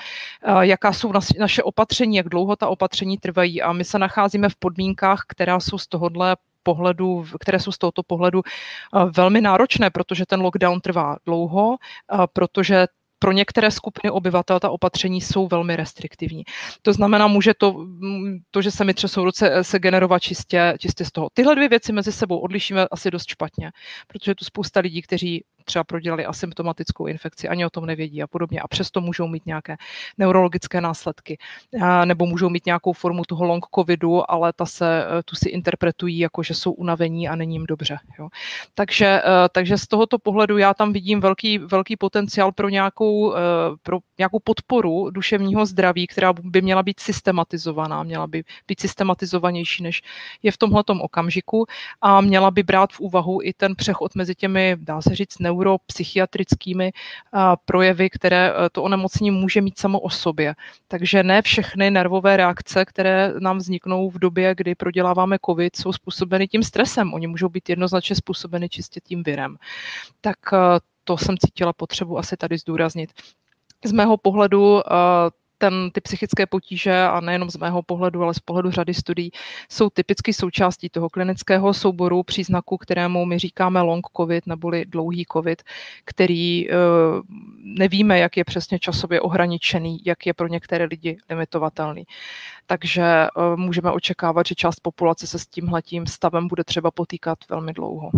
S4: jaká jsou naše opatření, jak dlouho ta opatření trvají. A my se nacházíme v podmínkách, která jsou z tohohle pohledu, které jsou z tohoto pohledu velmi náročné, protože ten lockdown trvá dlouho, protože pro některé skupiny obyvatel ta opatření jsou velmi restriktivní. To znamená, může to, to že se mi třesou ruce, se generovat čistě, čistě z toho. Tyhle dvě věci mezi sebou odlišíme asi dost špatně, protože tu spousta lidí, kteří třeba prodělali asymptomatickou infekci, ani o tom nevědí a podobně. A přesto můžou mít nějaké neurologické následky, nebo můžou mít nějakou formu toho long covidu, ale ta se, e, tu si interpretují jako, že jsou unavení a není jim dobře. Jo. Takže, e, takže z tohoto pohledu já tam vidím velký, velký potenciál pro nějakou, pro nějakou podporu duševního zdraví, která by měla být systematizovaná, měla by být systematizovanější, než je v tomhletom okamžiku a měla by brát v úvahu i ten přechod mezi těmi, dá se říct, neuropsychiatrickými projevy, které e, to onemocnění může mít samo o sobě. Takže ne všechny nervové reakce, které nám vzniknou v době, kdy proděláváme COVID, jsou způsobeny tím stresem. Oni můžou být jednoznačně způsobeny čistě tím virem. Tak e, to jsem cítila potřebu asi tady zdůraznit. Z mého pohledu e, ten, ty psychické potíže, a nejenom z mého pohledu, ale z pohledu řady studií, jsou typicky součástí toho klinického souboru příznaků, kterému my říkáme long covid neboli dlouhý covid, který uh, nevíme, jak je přesně časově ohraničený, jak je pro některé lidi limitovatelný. Takže uh, můžeme očekávat, že část populace se s tímhletím stavem bude třeba potýkat velmi dlouho.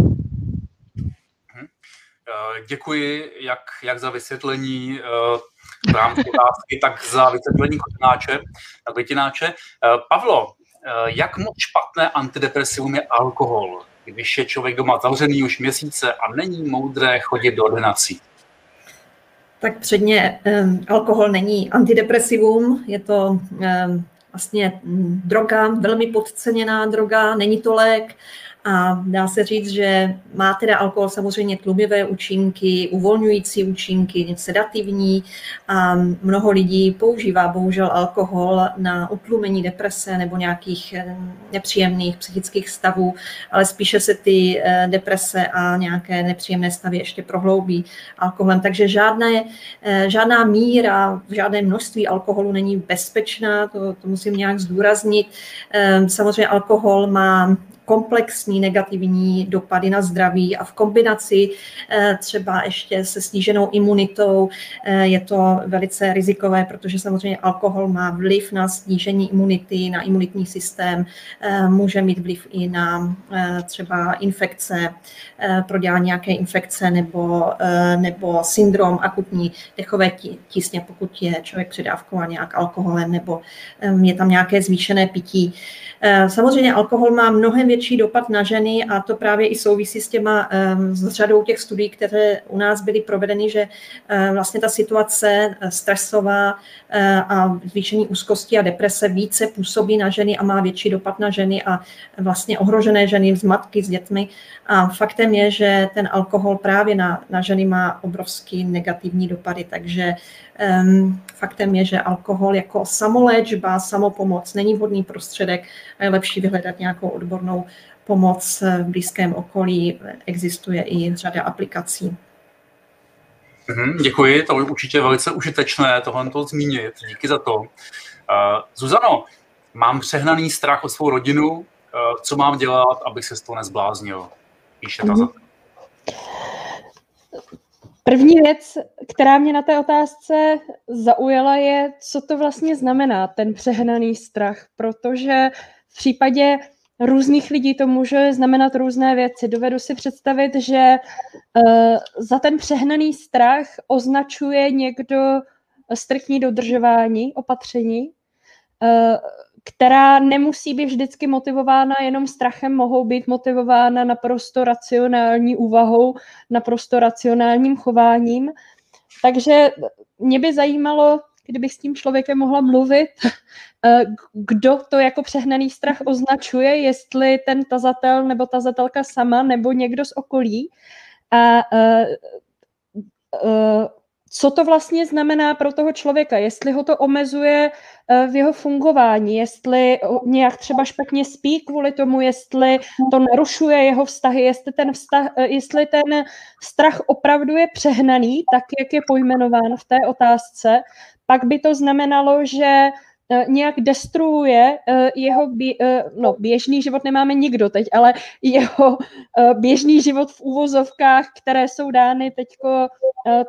S1: Mhm. Děkuji jak, jak za vysvětlení v rámci otázky, tak za vysvětlení kotináče, květináče. Eh, Pavlo, eh, jak moc špatné antidepresivum je alkohol, když je člověk doma zavřený už měsíce a není moudré chodit do ordinací?
S6: Tak předně um, alkohol není antidepresivum, je to vlastně droga, velmi podceněná droga, není to lék. A dá se říct, že má teda alkohol samozřejmě tlumivé účinky, uvolňující účinky, sedativní a mnoho lidí používá bohužel alkohol na utlumení deprese nebo nějakých eh, nepříjemných psychických stavů, ale spíše se ty eh, deprese a nějaké nepříjemné stavy ještě prohloubí alkoholem. Takže žádné, eh, žádná míra, žádné množství alkoholu není bezpečná, to, to musím nějak zdůraznit. Samozřejmě alkohol má komplexní negativní dopady na zdraví a v kombinaci eh, třeba ještě se sníženou imunitou eh, je to velice rizikové, protože samozřejmě alkohol má vliv na snížení imunity, na imunitní systém, eh, může mít vliv i na třeba infekce, prodělání nějaké infekce nebo, nebo syndrom akutní dechové tísně, pokud je člověk předávkován nějak alkoholem nebo je tam nějaké zvýšené pití. Samozřejmě alkohol má mnohem větší větší dopad na ženy a to právě i souvisí s těma, s řadou těch studií, které u nás byly provedeny, že vlastně ta situace eh, stresová eh, a zvýšení úzkosti a deprese více působí na ženy a má větší dopad na ženy a vlastně ohrožené ženy z matky, s dětmi. A faktem je, že ten alkohol právě na, na ženy má obrovský negativní dopady, takže faktem je, že alkohol jako samoléčba, samopomoc není vhodný prostředek a je lepší vyhledat nějakou odbornou pomoc v blízkém okolí. Existuje i řada aplikací.
S1: Mhm, děkuji, to je určitě velice užitečné tohle to zmínit. Díky za to. Uh, Zuzano, mám přehnaný strach o svou rodinu. Uh, co mám dělat, abych se z toho nezbláznil? Píše ta mm-hmm.
S5: První věc, která mě na té otázce zaujala, je, co to vlastně znamená, ten přehnaný strach, protože v případě různých lidí to může znamenat různé věci. Dovedu si představit, že uh, za ten přehnaný strach označuje někdo striktní dodržování opatření, uh, která nemusí být vždycky motivována jenom strachem, mohou být motivována naprosto racionální úvahou, naprosto racionálním chováním. Takže mě by zajímalo, kdybych s tím člověkem mohla mluvit, <laughs> eh, kdo to jako přehnaný strach označuje, jestli ten tazatel nebo tazatelka sama, nebo někdo z okolí. A co to vlastně znamená pro toho člověka, jestli ho to omezuje eh, v jeho fungování, jestli nějak třeba špatně spí kvůli tomu, jestli to narušuje jeho vztahy, jestli ten, vztah, eh, jestli ten strach opravdu je přehnaný, tak jak je pojmenován v té otázce, pak by to znamenalo, že Eh, nějak destruuje eh, jeho bě, eh, no, běžný život, nemáme nikdo teď, ale jeho běžný život v úvozovkách, které jsou dány teď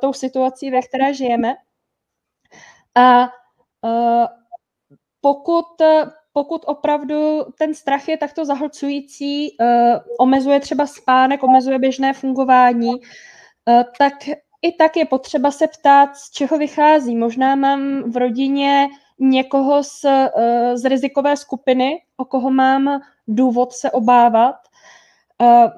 S5: tou situací, ve které žijeme. A pokud, pokud opravdu ten strach je takto zahlcující, omezuje třeba spánek, omezuje běžné fungování, tak i tak je potřeba se ptát, z čeho vychází. Možná mám v rodině někoho z, eh, z rizikové skupiny, o koho mám důvod se obávat. Eh,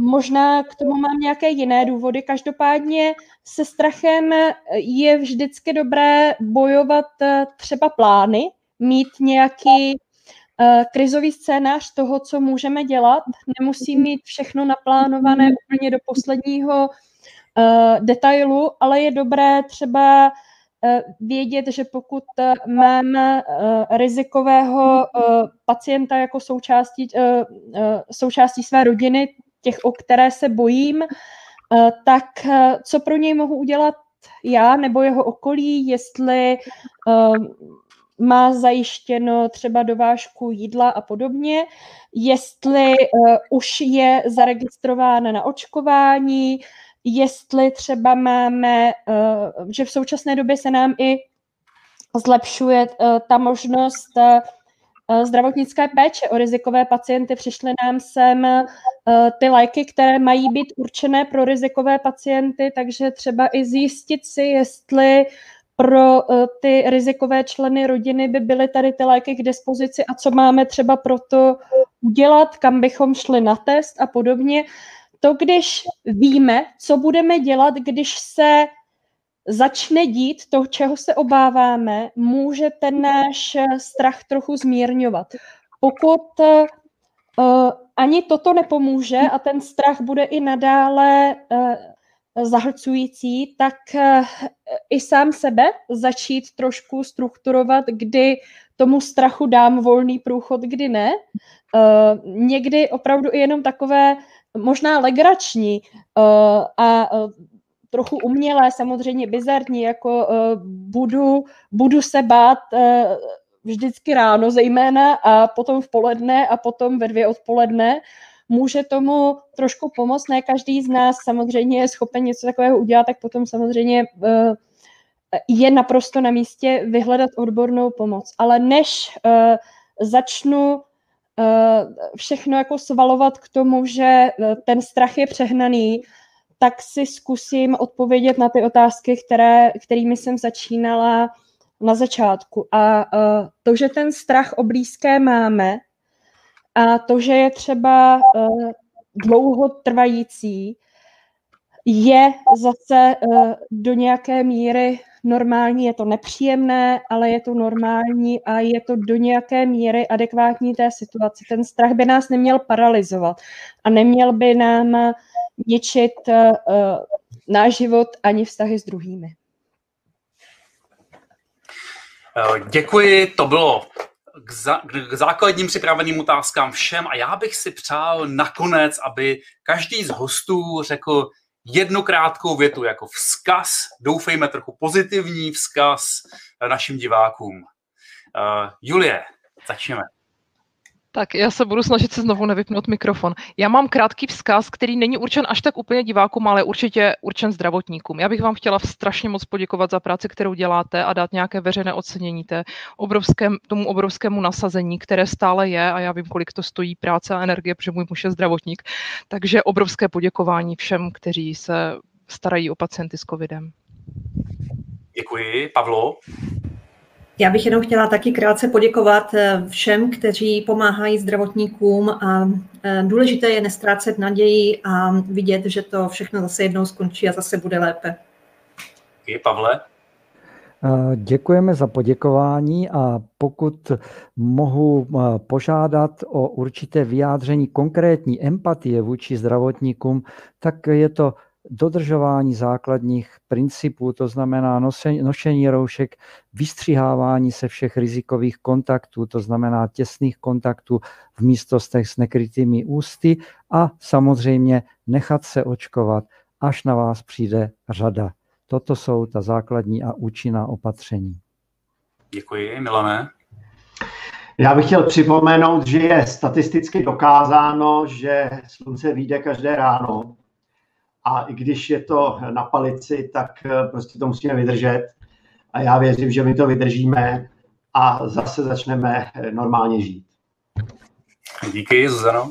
S5: možná k tomu mám nějaké jiné důvody. Každopádně se strachem je vždycky dobré bojovat eh, třeba plány, mít nějaký krizový scénář toho, co můžeme dělat. Nemusí mít všechno naplánované úplně do posledního detailu, ale je dobré třeba vědět, že pokud eh, máme eh, rizikového pacienta jako součástí, součástí své rodiny, těch, o které se bojím, tak co pro něj mohu udělat já nebo jeho okolí, jestli má zajištěno třeba dovážku jídla a podobně, jestli už je zaregistrován na očkování, jestli třeba máme, eh, že v současné době se nám i zlepšuje eh, ta možnost eh, zdravotnické péče o rizikové pacienty. Přišly nám sem ty léky, které mají být určené pro rizikové pacienty, takže třeba i zjistit si, jestli pro ty rizikové členy rodiny by byly tady ty léky k dispozici a co máme třeba pro to udělat, kam bychom šli na test a podobně to, když víme, co budeme dělat, když se začne dít to, čeho se obáváme, může ten náš strach trochu zmírňovat. Pokud uh, ani toto nepomůže a ten strach bude i nadále uh, zahlcující, tak uh, i sám sebe začít trošku strukturovat, kdy tomu strachu dám volný průchod, kdy ne. Uh, někdy opravdu i jenom takové možná legrační uh, a uh, trochu umělé, samozřejmě bizarní, jako uh, budu, budu se bát vždycky ráno zejména a potom v poledne a potom ve dvě odpoledne. Může tomu trošku pomoct, ne každý z nás samozřejmě je schopen něco takového udělat, tak potom samozřejmě je naprosto na místě vyhledat odbornou pomoc. Ale než začnu Eh, všechno jako svalovat k tomu, že eh, ten strach je přehnaný, tak si zkusím odpovědět na ty otázky, které, kterými jsem začínala na začátku. A uh, to, že ten strach o blízké máme a to, že je třeba uh, dlouhotrvající, je zase do nějaké míry normální, je to nepříjemné, ale je to normální a je to do nějaké míry adekvátní té situaci. Ten strach by nás neměl paralizovat a neměl by nám ničit uh, náš život ani vztahy s druhými.
S1: Eh, děkuji, to bylo k, za, k základním připraveným otázkám všem a já bych si přál nakonec, aby každý z hostů řekl jednu krátkou větu jako vzkaz, doufejme trochu pozitivní vzkaz našim divákům. Uh, Julie, začneme.
S4: Tak já se budu snažit se znovu nevypnout mikrofon. Já mám krátký vzkaz, který není určen až tak úplně divákům, ale určitě určen zdravotníkům. Já bych vám chtěla strašně moc poděkovat za práci, kterou děláte a dát nějaké veřejné ocenění té obrovském, tomu obrovskému nasazení, které stále je a já vím, kolik to stojí práce a energie, protože můj muž je zdravotník. Takže obrovské poděkování všem, kteří se starají o pacienty s covidem.
S1: Děkuji. Pavlo?
S6: Já bych jenom chtěla taky krátce poděkovat eh, všem, kteří pomáhají zdravotníkům a eh, důležité je nestrácet naději a vidět, že to všechno zase jednou skončí a zase bude lépe.
S1: Děkuji, Pavle.
S2: Děkujeme za poděkování a pokud mohu požádat o určité vyjádření konkrétní empatie vůči zdravotníkům, tak je to dodržování základních principů, to znamená nošení roušek, vystřihávání se všech rizikových kontaktů, to znamená těsných kontaktů v místostech s nekrytými ústy a samozřejmě nechat se očkovat, až na vás přijde řada. Toto jsou ta základní a účinná opatření.
S1: Děkuji, Milané.
S3: Já bych chtěl připomenout, že je statisticky dokázáno, že slunce vyjde každé ráno. A i když je to na palici, tak eh, prostě to musíme vydržet. A já věřím, že my to vydržíme a zase začneme eh, normálně žít.
S1: Díky, Zuzano.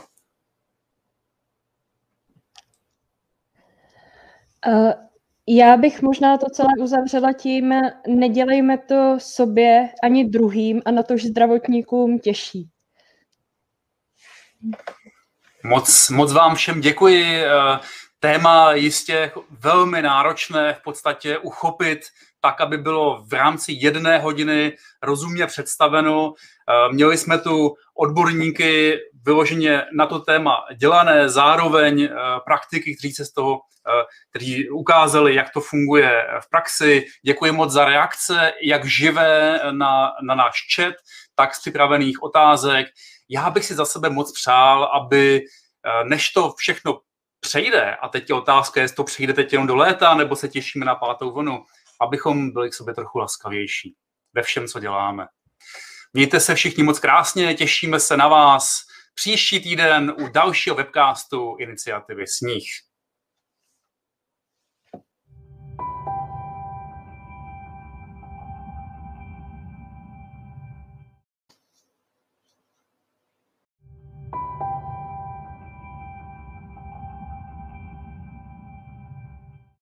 S5: Uh, já bych možná to celé uzavřela tím, nedělejme to sobě ani druhým a na to, že zdravotníkům těší.
S1: Moc, moc vám všem děkuji. Téma jistě velmi náročné v podstatě uchopit tak, aby bylo v rámci jedné hodiny rozumně představeno. Eh, měli jsme tu odborníky vyloženě na to téma dělané, zároveň eh, praktiky, kteří se z toho Eh, kteří ukázali, jak to funguje v praxi. Děkuji moc za reakce, jak živé na, na náš chat, tak z připravených otázek. Já bych si za sebe moc přál, aby než to všechno přejde, a teď je otázka, jestli to přijde teď jenom do léta, nebo se těšíme na pátou vlnu, abychom byli k sobě trochu laskavější ve všem, co děláme. Mějte se všichni moc krásně, těšíme se na vás příští týden u dalšího webcastu iniciativy Sníh.